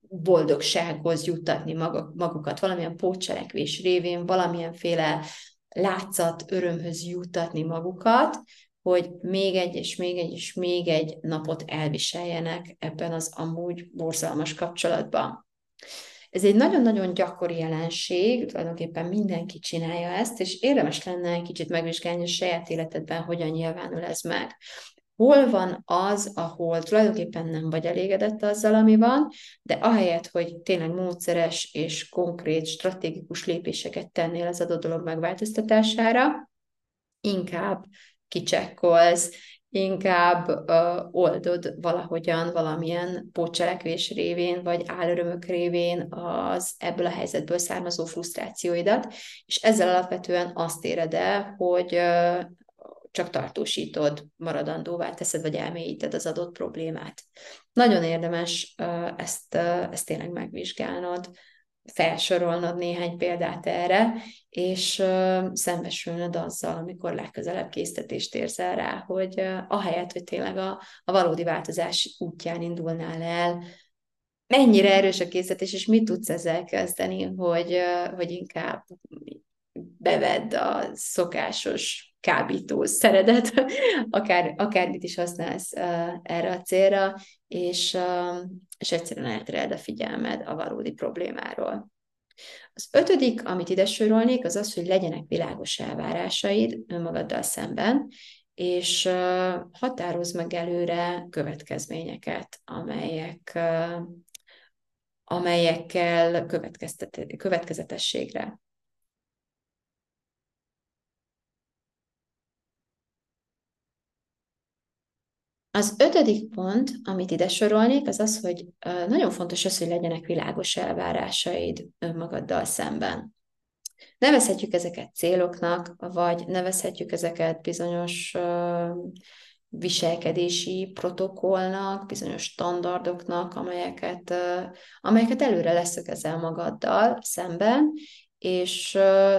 boldogsághoz juttatni magukat, valamilyen pótcselekvés révén, valamilyenféle látszat örömhöz juttatni magukat, hogy még egy és még egy és még egy napot elviseljenek ebben az amúgy borzalmas kapcsolatban. Ez egy nagyon-nagyon gyakori jelenség, tulajdonképpen mindenki csinálja ezt, és érdemes lenne egy kicsit megvizsgálni a saját életedben, hogyan nyilvánul ez meg. Hol van az, ahol tulajdonképpen nem vagy elégedett azzal, ami van, de ahelyett, hogy tényleg módszeres és konkrét, stratégikus lépéseket tennél az adott dolog megváltoztatására, inkább kicsekkolsz, inkább uh, oldod valahogyan valamilyen pótcselekvés révén, vagy álörömök révén az ebből a helyzetből származó frusztrációidat, és ezzel alapvetően azt éred el, hogy uh, csak tartósítod, maradandóvá teszed, vagy elmélyíted az adott problémát. Nagyon érdemes uh, ezt, uh, ezt tényleg megvizsgálnod, felsorolnod néhány példát erre, és szembesülnöd azzal, amikor legközelebb késztetést érzel rá, hogy ahelyett, hogy tényleg a, a valódi változás útján indulnál el, mennyire erős a készítés, és mit tudsz ezzel kezdeni, hogy, hogy inkább bevedd a szokásos kábítószeredet, akár, akármit is használsz uh, erre a célra, és, uh, és egyszerűen eltereld a figyelmed a valódi problémáról. Az ötödik, amit ide sorolnék, az az, hogy legyenek világos elvárásaid önmagaddal szemben, és uh, határozz meg előre következményeket, amelyek, uh, amelyekkel következetességre Az ötödik pont, amit ide sorolnék, az az, hogy nagyon fontos az, hogy legyenek világos elvárásaid önmagaddal szemben. Nevezhetjük ezeket céloknak, vagy nevezhetjük ezeket bizonyos viselkedési protokollnak, bizonyos standardoknak, amelyeket, amelyeket előre leszögezel magaddal szemben, és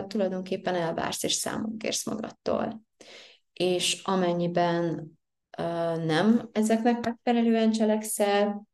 tulajdonképpen elvársz és számon kérsz magadtól. És amennyiben nem ezeknek megfelelően cselekszel,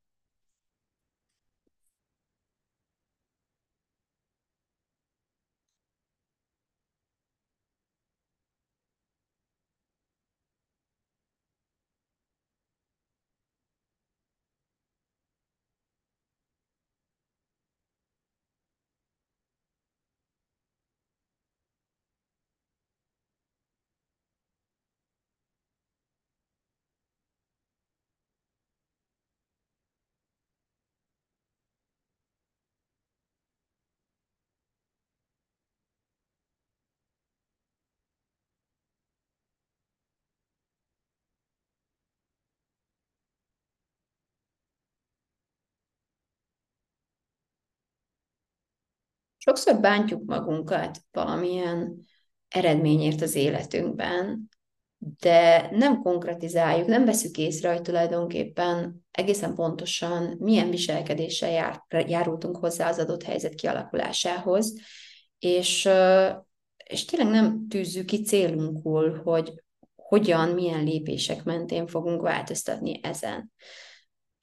Sokszor bántjuk magunkat valamilyen eredményért az életünkben, de nem konkretizáljuk, nem veszük észre, hogy tulajdonképpen egészen pontosan milyen viselkedéssel jár, járultunk hozzá az adott helyzet kialakulásához, és, és tényleg nem tűzzük ki célunkul, hogy hogyan, milyen lépések mentén fogunk változtatni ezen.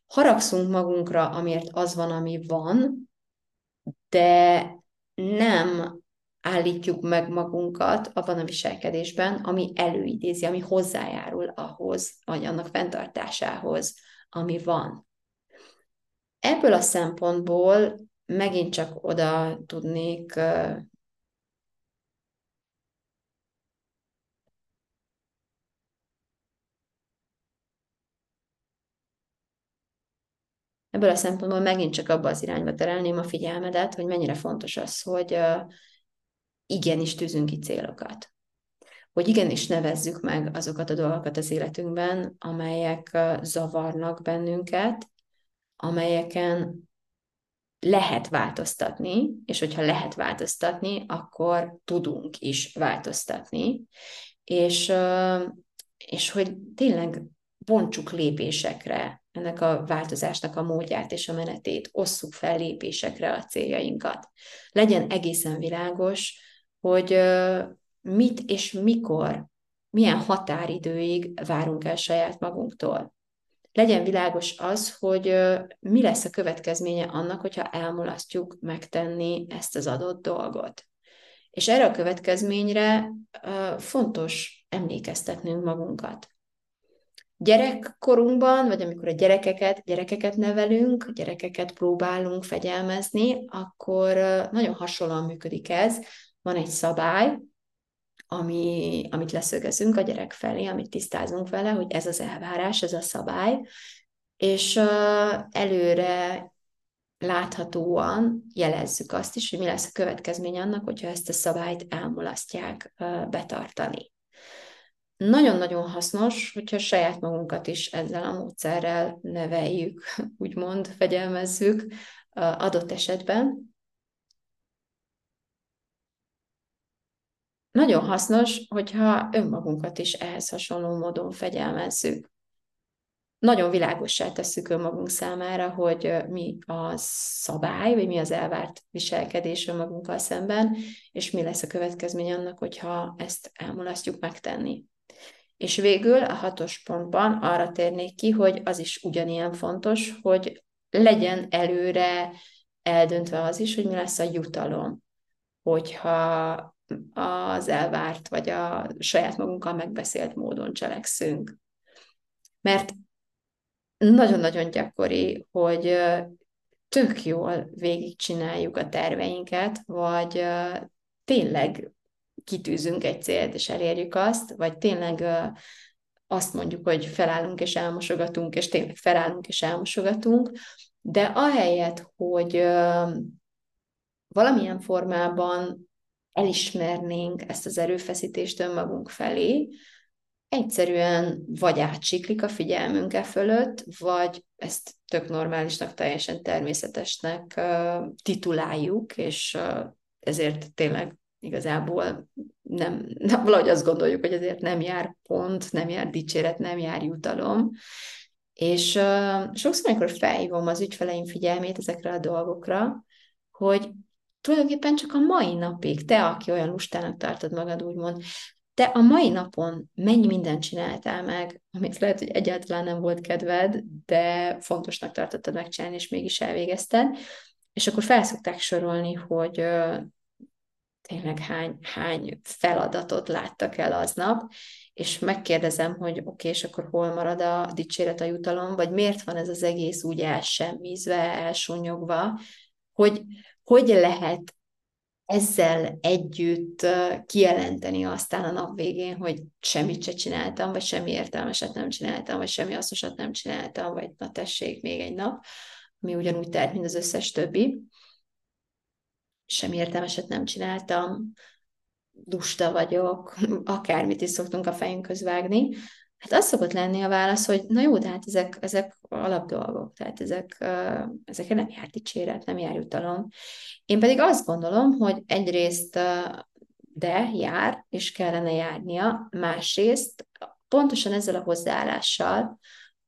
Haragszunk magunkra, amiért az van, ami van, de nem állítjuk meg magunkat abban a viselkedésben, ami előidézi, ami hozzájárul ahhoz, vagy annak fenntartásához, ami van. Ebből a szempontból megint csak oda tudnék Ebből a szempontból megint csak abba az irányba terelném a figyelmedet, hogy mennyire fontos az, hogy igenis tűzünk ki célokat. Hogy igenis nevezzük meg azokat a dolgokat az életünkben, amelyek zavarnak bennünket, amelyeken lehet változtatni, és hogyha lehet változtatni, akkor tudunk is változtatni, és, és hogy tényleg bontsuk lépésekre ennek a változásnak a módját és a menetét, osszuk fel lépésekre a céljainkat. Legyen egészen világos, hogy mit és mikor, milyen határidőig várunk el saját magunktól legyen világos az, hogy mi lesz a következménye annak, hogyha elmulasztjuk megtenni ezt az adott dolgot. És erre a következményre fontos emlékeztetnünk magunkat. Gyerekkorunkban, vagy amikor a gyerekeket, gyerekeket nevelünk, gyerekeket próbálunk fegyelmezni, akkor nagyon hasonlóan működik ez. Van egy szabály, ami, amit leszögezünk a gyerek felé, amit tisztázunk vele, hogy ez az elvárás, ez a szabály, és előre láthatóan jelezzük azt is, hogy mi lesz a következmény annak, hogyha ezt a szabályt elmulasztják betartani. Nagyon-nagyon hasznos, hogyha saját magunkat is ezzel a módszerrel neveljük, úgymond fegyelmezzük adott esetben, nagyon hasznos, hogyha önmagunkat is ehhez hasonló módon fegyelmezzük. Nagyon világossá tesszük önmagunk számára, hogy mi a szabály, vagy mi az elvárt viselkedés önmagunkkal szemben, és mi lesz a következmény annak, hogyha ezt elmulasztjuk megtenni. És végül a hatos pontban arra térnék ki, hogy az is ugyanilyen fontos, hogy legyen előre eldöntve az is, hogy mi lesz a jutalom. Hogyha az elvárt, vagy a saját magunkkal megbeszélt módon cselekszünk. Mert nagyon-nagyon gyakori, hogy tök jól végigcsináljuk a terveinket, vagy tényleg kitűzünk egy célt, és elérjük azt, vagy tényleg azt mondjuk, hogy felállunk és elmosogatunk, és tényleg felállunk és elmosogatunk, de ahelyett, hogy valamilyen formában elismernénk ezt az erőfeszítést önmagunk felé, egyszerűen vagy átsiklik a figyelmünk e fölött, vagy ezt tök normálisnak, teljesen természetesnek tituláljuk, és ezért tényleg igazából nem, nem, valahogy azt gondoljuk, hogy ezért nem jár pont, nem jár dicséret, nem jár jutalom. És uh, sokszor, amikor felhívom az ügyfeleim figyelmét ezekre a dolgokra, hogy tulajdonképpen csak a mai napig, te, aki olyan lustának tartod magad, úgymond, te a mai napon mennyi mindent csináltál meg, amit lehet, hogy egyáltalán nem volt kedved, de fontosnak tartottad megcsinálni, és mégis elvégezted, és akkor felszokták sorolni, hogy tényleg hány, hány feladatot láttak el aznap, és megkérdezem, hogy oké, okay, és akkor hol marad a dicséret, a jutalom, vagy miért van ez az egész úgy elsemmízve, elsúnyogva, hogy, hogy lehet ezzel együtt kijelenteni aztán a nap végén, hogy semmit se csináltam, vagy semmi értelmeset nem csináltam, vagy semmi hasznosat nem csináltam, vagy na tessék, még egy nap, ami ugyanúgy telt, mint az összes többi. Semmi értelmeset nem csináltam, dusta vagyok, akármit is szoktunk a fejünk vágni, Hát az szokott lenni a válasz, hogy na jó, de hát ezek, ezek alapdolgok, tehát ezek, ezekre nem jár dicséret, nem jár jutalom. Én pedig azt gondolom, hogy egyrészt de jár, és kellene járnia, másrészt pontosan ezzel a hozzáállással,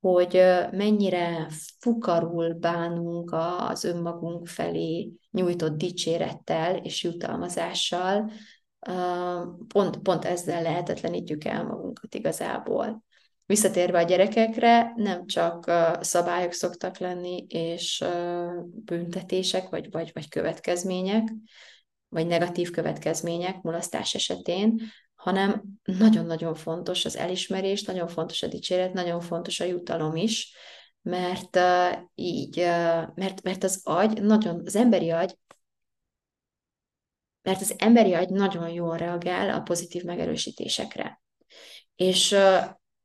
hogy mennyire fukarul bánunk az önmagunk felé nyújtott dicsérettel és jutalmazással, pont, pont ezzel lehetetlenítjük el magunkat igazából. Visszatérve a gyerekekre, nem csak szabályok szoktak lenni, és büntetések, vagy, vagy, vagy következmények, vagy negatív következmények mulasztás esetén, hanem nagyon-nagyon fontos az elismerés, nagyon fontos a dicséret, nagyon fontos a jutalom is, mert uh, így, uh, mert, mert az agy, nagyon, az emberi agy mert az emberi agy nagyon jól reagál a pozitív megerősítésekre. És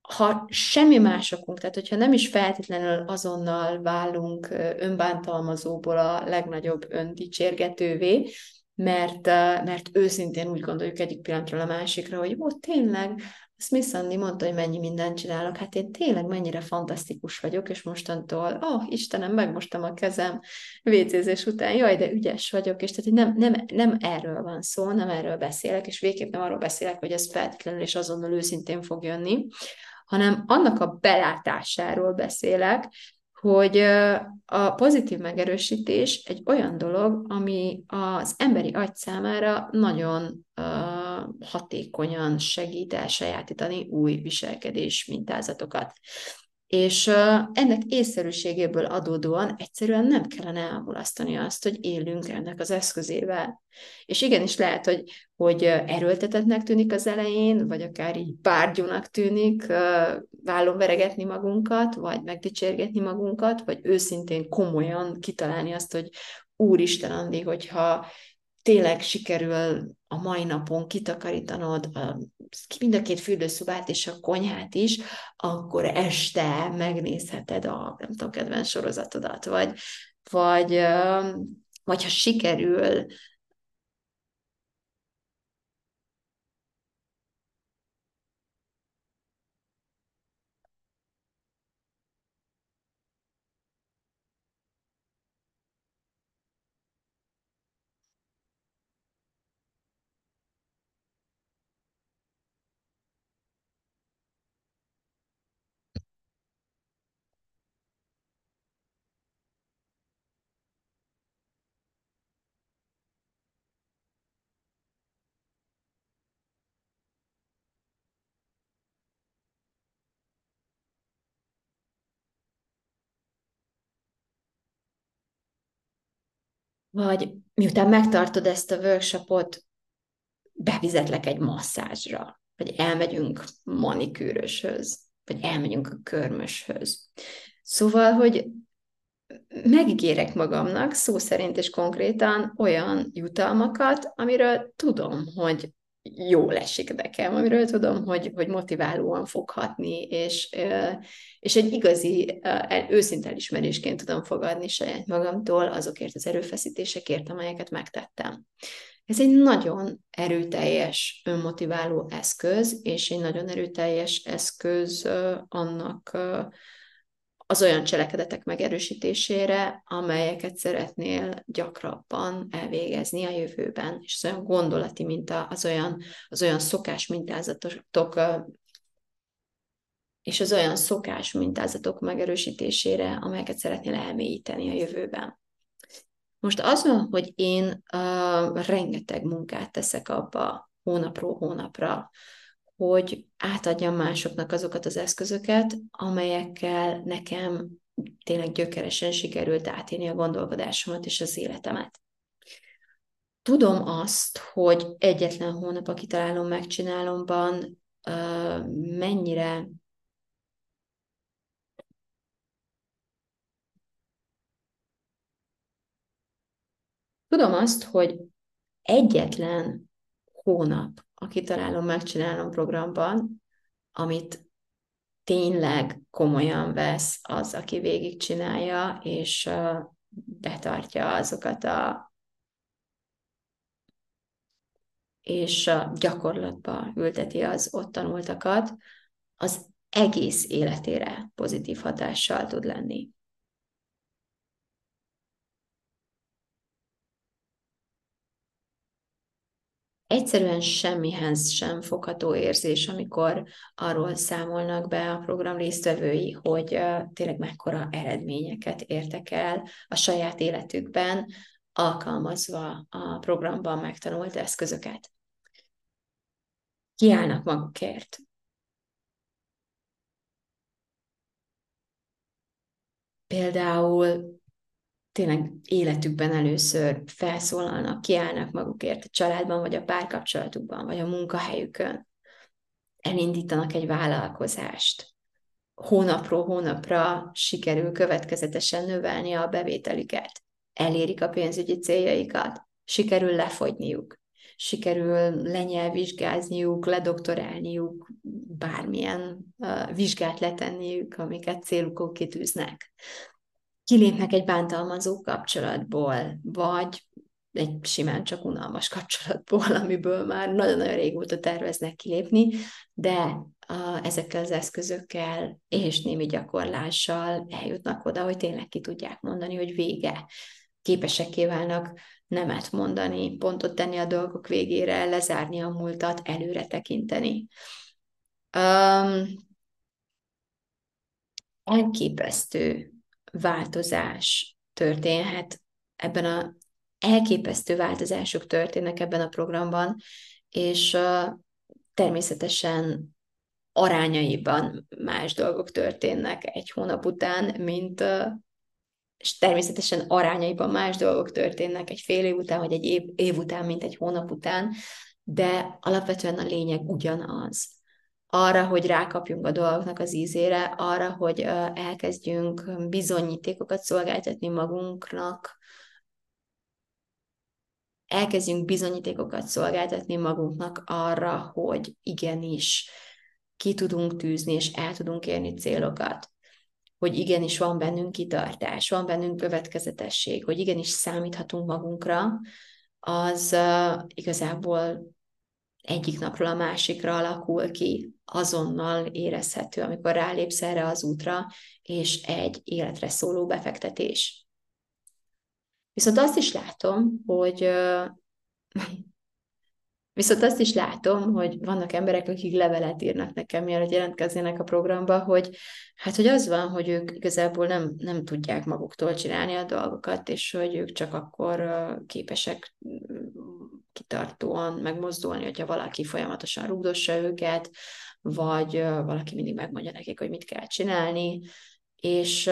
ha semmi másokunk, tehát hogyha nem is feltétlenül azonnal válunk önbántalmazóból a legnagyobb öndicsérgetővé, mert, mert őszintén úgy gondoljuk egyik pillanatról a másikra, hogy ó, tényleg, Smith Andy mondta, hogy mennyi mindent csinálok, hát én tényleg mennyire fantasztikus vagyok, és mostantól, ó, oh, Istenem, megmostam a kezem vécézés után, jaj, de ügyes vagyok, és tehát nem, nem, nem erről van szó, nem erről beszélek, és végképp nem arról beszélek, hogy ez feltétlenül és azonnal őszintén fog jönni, hanem annak a belátásáról beszélek, hogy a pozitív megerősítés egy olyan dolog, ami az emberi agy számára nagyon hatékonyan segít elsajátítani új viselkedés mintázatokat és ennek észszerűségéből adódóan egyszerűen nem kellene elmulasztani azt, hogy élünk ennek az eszközével. És igenis lehet, hogy, hogy erőltetetnek tűnik az elején, vagy akár így bárgyúnak tűnik vállon veregetni magunkat, vagy megdicsérgetni magunkat, vagy őszintén komolyan kitalálni azt, hogy Úristen, Andi, hogyha tényleg sikerül a mai napon kitakarítanod a, mind a két fürdőszobát és a konyhát is, akkor este megnézheted a, nem tudom, kedvenc sorozatodat, vagy, vagy, vagy ha sikerül vagy miután megtartod ezt a workshopot, bevizetlek egy masszázsra, vagy elmegyünk manikűröshöz, vagy elmegyünk a körmöshöz. Szóval, hogy megígérek magamnak szó szerint és konkrétan olyan jutalmakat, amiről tudom, hogy jó esik nekem, amiről tudom, hogy, hogy motiválóan fog hatni, és, és egy igazi, őszinte elismerésként tudom fogadni saját magamtól azokért az erőfeszítésekért, amelyeket megtettem. Ez egy nagyon erőteljes önmotiváló eszköz, és egy nagyon erőteljes eszköz annak az olyan cselekedetek megerősítésére, amelyeket szeretnél gyakrabban elvégezni a jövőben, és az olyan gondolati minta, az olyan, az olyan szokás mintázatok és az olyan szokás mintázatok megerősítésére, amelyeket szeretnél elmélyíteni a jövőben. Most azon, hogy én uh, rengeteg munkát teszek abba hónapról hónapra, hogy átadjam másoknak azokat az eszközöket, amelyekkel nekem tényleg gyökeresen sikerült átélni a gondolkodásomat és az életemet. Tudom azt, hogy egyetlen hónap a kitalálom, megcsinálomban mennyire Tudom azt, hogy egyetlen hónap a kitalálom, megcsinálom programban, amit tényleg komolyan vesz az, aki végigcsinálja, és betartja azokat a és gyakorlatba ülteti az ott tanultakat, az egész életére pozitív hatással tud lenni. Egyszerűen semmihez sem fogható érzés, amikor arról számolnak be a program résztvevői, hogy tényleg mekkora eredményeket értek el a saját életükben, alkalmazva a programban megtanult eszközöket. Kiállnak magukért. Például tényleg életükben először felszólalnak, kiállnak magukért a családban, vagy a párkapcsolatukban, vagy a munkahelyükön. Elindítanak egy vállalkozást. Hónapról hónapra sikerül következetesen növelni a bevételüket. Elérik a pénzügyi céljaikat. Sikerül lefogyniuk. sikerül lenyelvizsgázniuk, ledoktorálniuk, bármilyen uh, vizsgát letenniük, amiket célukon kitűznek. Kilépnek egy bántalmazó kapcsolatból, vagy egy simán csak unalmas kapcsolatból, amiből már nagyon-nagyon régóta terveznek kilépni, de a, ezekkel az eszközökkel és némi gyakorlással eljutnak oda, hogy tényleg ki tudják mondani, hogy vége. Képesek válnak nemet mondani, pontot tenni a dolgok végére, lezárni a múltat, előre tekinteni. Um, elképesztő változás történhet ebben a elképesztő változások történnek ebben a programban, és természetesen arányaiban más dolgok történnek egy hónap után, mint és természetesen arányaiban más dolgok történnek egy fél év után, vagy egy év, év után, mint egy hónap után, de alapvetően a lényeg ugyanaz. Arra, hogy rákapjunk a dolgoknak az ízére, arra, hogy elkezdjünk bizonyítékokat szolgáltatni magunknak, elkezdjünk bizonyítékokat szolgáltatni magunknak arra, hogy igenis ki tudunk tűzni, és el tudunk érni célokat. Hogy igenis van bennünk kitartás, van bennünk következetesség, hogy igenis számíthatunk magunkra, az uh, igazából egyik napról a másikra alakul ki, azonnal érezhető, amikor rálépsz erre az útra, és egy életre szóló befektetés. Viszont azt is látom, hogy Viszont azt is látom, hogy vannak emberek, akik levelet írnak nekem, mielőtt jelentkeznének a programba, hogy hát, hogy az van, hogy ők igazából nem, nem tudják maguktól csinálni a dolgokat, és hogy ők csak akkor képesek kitartóan megmozdulni, hogyha valaki folyamatosan rúgdossa őket, vagy valaki mindig megmondja nekik, hogy mit kell csinálni, és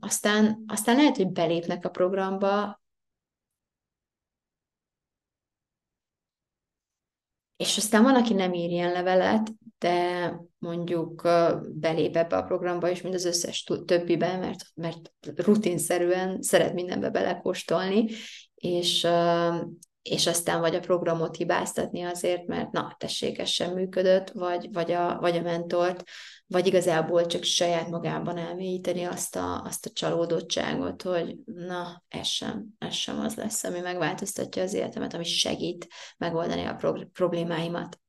aztán, aztán lehet, hogy belépnek a programba, és aztán van, aki nem ír ilyen levelet, de mondjuk belép ebbe a programba is, mint az összes többibe, mert, mert rutinszerűen szeret mindenbe belekóstolni, és, és aztán vagy a programot hibáztatni azért, mert na, tessék, ez sem működött, vagy, vagy, a, vagy a mentort, vagy igazából csak saját magában elmélyíteni azt a, azt a csalódottságot, hogy na, ez sem, ez sem az lesz, ami megváltoztatja az életemet, ami segít megoldani a pro- problémáimat.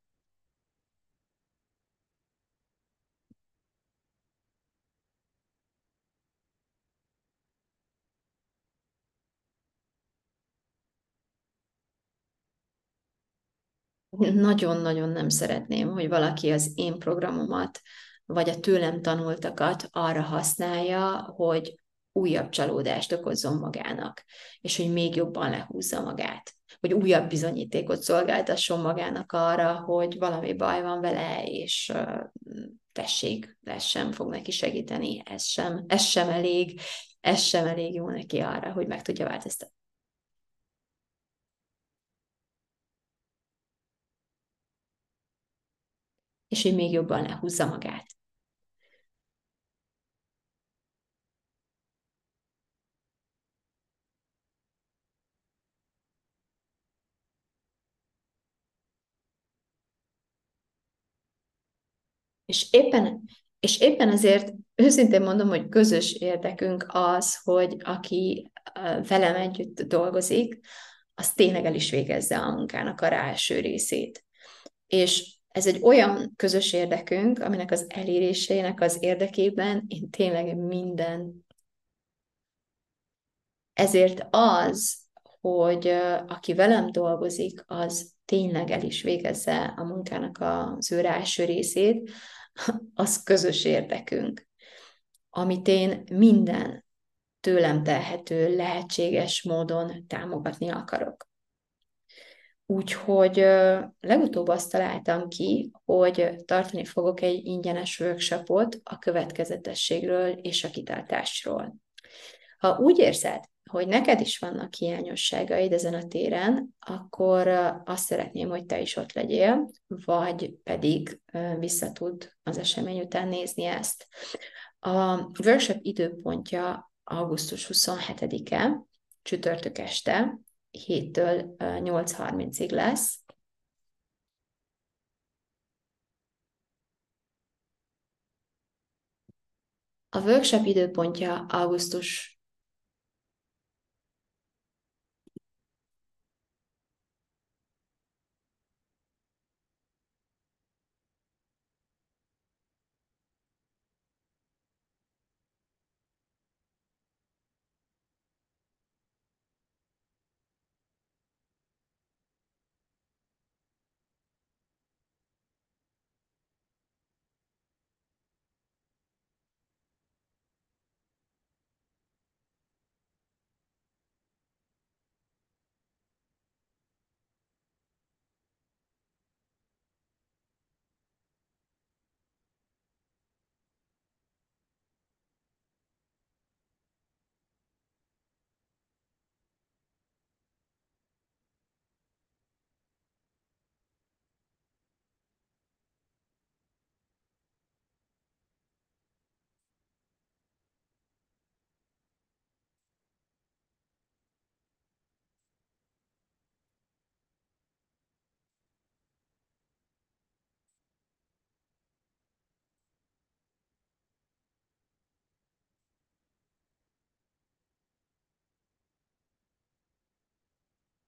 Nagyon-nagyon nem szeretném, hogy valaki az én programomat, vagy a tőlem tanultakat arra használja, hogy újabb csalódást okozzon magának, és hogy még jobban lehúzza magát, hogy újabb bizonyítékot szolgáltasson magának arra, hogy valami baj van vele, és tessék, ez sem fog neki segíteni, ez sem, ez sem elég, ez sem elég jó neki arra, hogy meg tudja változtatni. És hogy még jobban lehúzza magát. És éppen, és éppen ezért őszintén mondom, hogy közös érdekünk az, hogy aki velem együtt dolgozik, az tényleg el is végezze a munkának a rá első részét. És ez egy olyan közös érdekünk, aminek az elérésének az érdekében én tényleg minden. Ezért az, hogy aki velem dolgozik, az tényleg el is végezze a munkának az ő első részét, az közös érdekünk, amit én minden tőlem telhető, lehetséges módon támogatni akarok. Úgyhogy legutóbb azt találtam ki, hogy tartani fogok egy ingyenes workshopot a következetességről és a kitartásról. Ha úgy érzed, hogy neked is vannak hiányosságaid ezen a téren, akkor azt szeretném, hogy te is ott legyél, vagy pedig visszatud az esemény után nézni ezt. A workshop időpontja augusztus 27-e, csütörtök este, 7-től 8.30-ig lesz. A workshop időpontja augusztus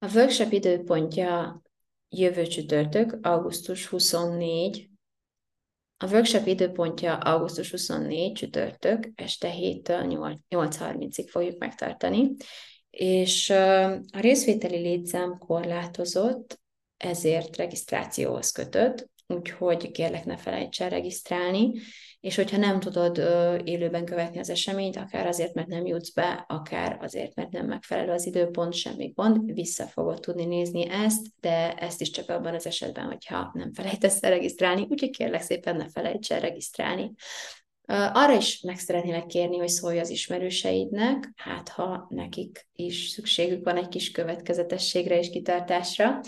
A workshop időpontja jövő csütörtök, augusztus 24. A workshop időpontja augusztus 24 csütörtök, este 7-től 8.30-ig fogjuk megtartani, és a részvételi létszám korlátozott, ezért regisztrációhoz kötött, úgyhogy kérlek ne felejts el regisztrálni, és hogyha nem tudod ö, élőben követni az eseményt, akár azért, mert nem jutsz be, akár azért, mert nem megfelelő az időpont, semmi gond, vissza fogod tudni nézni ezt, de ezt is csak abban az esetben, hogyha nem felejtesz el regisztrálni, úgyhogy kérlek szépen ne felejts el regisztrálni. Arra is meg szeretnélek kérni, hogy szólj az ismerőseidnek, hát ha nekik is szükségük van egy kis következetességre és kitartásra,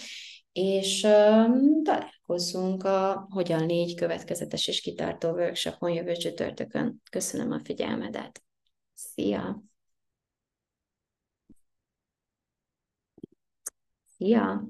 és um, találkozzunk a Hogyan légy következetes és kitartó workshopon jövő csütörtökön. Köszönöm a figyelmedet. Szia! Szia!